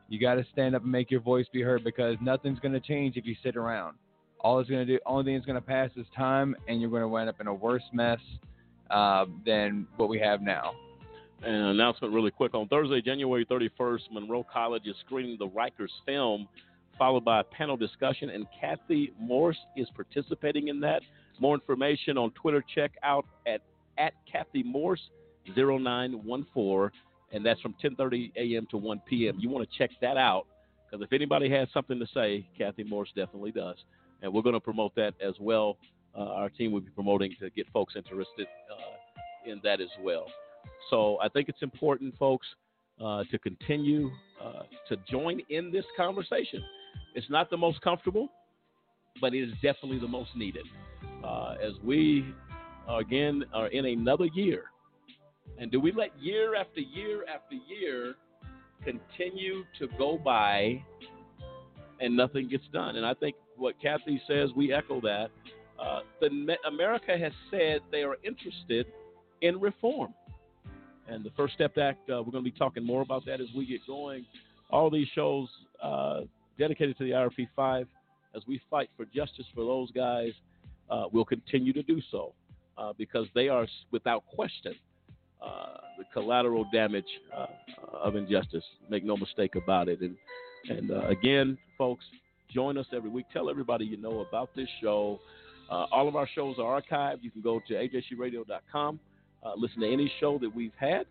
you got to stand up and make your voice be heard because nothing's going to change if you sit around. All it's going to do, only thing that's going to pass is time, and you're going to wind up in a worse mess uh, than what we have now. An announcement really quick. On Thursday, January 31st, Monroe College is screening the Rikers film, followed by a panel discussion, and Kathy Morse is participating in that. More information on Twitter, check out at, at Kathy Morse 0914, and that's from 10.30 a.m. to 1 p.m. You want to check that out, because if anybody has something to say, Kathy Morse definitely does. And we're going to promote that as well. Uh, our team will be promoting to get folks interested uh, in that as well. So I think it's important, folks, uh, to continue uh, to join in this conversation. It's not the most comfortable, but it is definitely the most needed. Uh, as we, again, are in another year. And do we let year after year after year continue to go by and nothing gets done? And I think what Kathy says, we echo that. Uh, the, America has said they are interested in reform. And the First Step Act, uh, we're going to be talking more about that as we get going. All these shows uh, dedicated to the IRP 5 as we fight for justice for those guys, uh, we'll continue to do so uh, because they are, without question, uh, the collateral damage of injustice. Make no mistake about it. And and uh, again, folks, join us every week. Tell everybody you know about this show. Uh, all of our shows are archived. You can go to ajcradio.com, uh, listen to any show that we've had,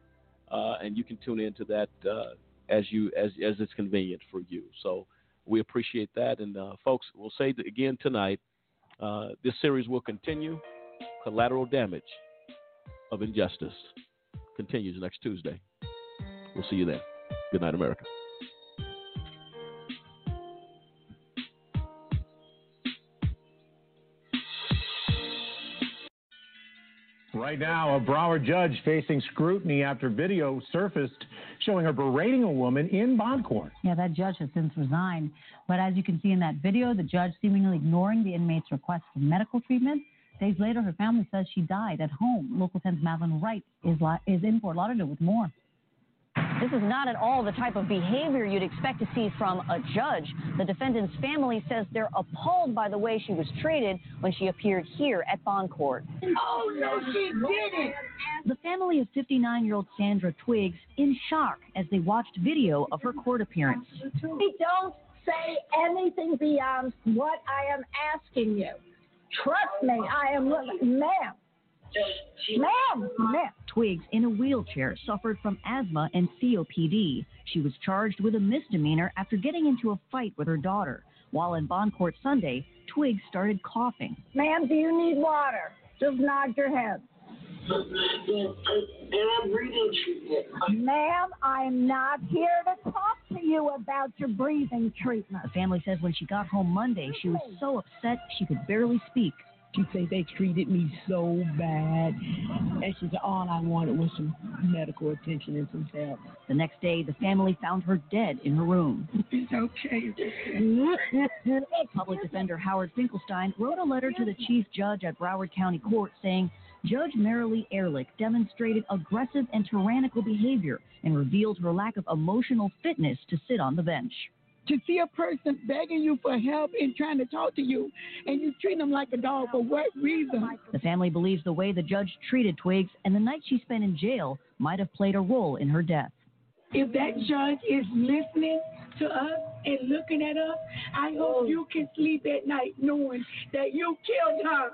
uh, and you can tune into that uh, as you as as it's convenient for you. So we appreciate that. And uh, folks, we'll say again tonight. This series will continue. Collateral damage of injustice continues next Tuesday. We'll see you then. Good night, America. Right now, a Broward judge facing scrutiny after video surfaced showing her berating a woman in bond court. Yeah, that judge has since resigned. But as you can see in that video, the judge seemingly ignoring the inmate's request for medical treatment. Days later, her family says she died at home. Local 10's Madeline Wright is, is in Fort Lauderdale with more. This is not at all the type of behavior you'd expect to see from a judge. The defendant's family says they're appalled by the way she was treated when she appeared here at bond court. Oh, no, she didn't. The family of 59 year old Sandra Twiggs in shock as they watched video of her court appearance. We don't say anything beyond what I am asking you. Trust me, I am willing. Ma'am, Ma'am, ma'am. Twiggs, in a wheelchair, suffered from asthma and COPD. She was charged with a misdemeanor after getting into a fight with her daughter. While in bond court Sunday, Twiggs started coughing. Ma'am, do you need water? Just nod your head. And I'm breathing treatment. Ma'am, I'm not here to talk to you about your breathing treatment. The family says when she got home Monday, she was so upset she could barely speak. She said they treated me so bad. And she said all I wanted was some medical attention and some help. The next day, the family found her dead in her room. It's okay. Public defender Howard Finkelstein wrote a letter to the chief judge at Broward County Court saying Judge Merrilee Ehrlich demonstrated aggressive and tyrannical behavior and revealed her lack of emotional fitness to sit on the bench to see a person begging you for help and trying to talk to you, and you treat them like a dog for what reason? The family believes the way the judge treated Twiggs and the night she spent in jail might have played a role in her death. If that judge is listening to us and looking at us, I hope oh. you can sleep at night knowing that you killed her.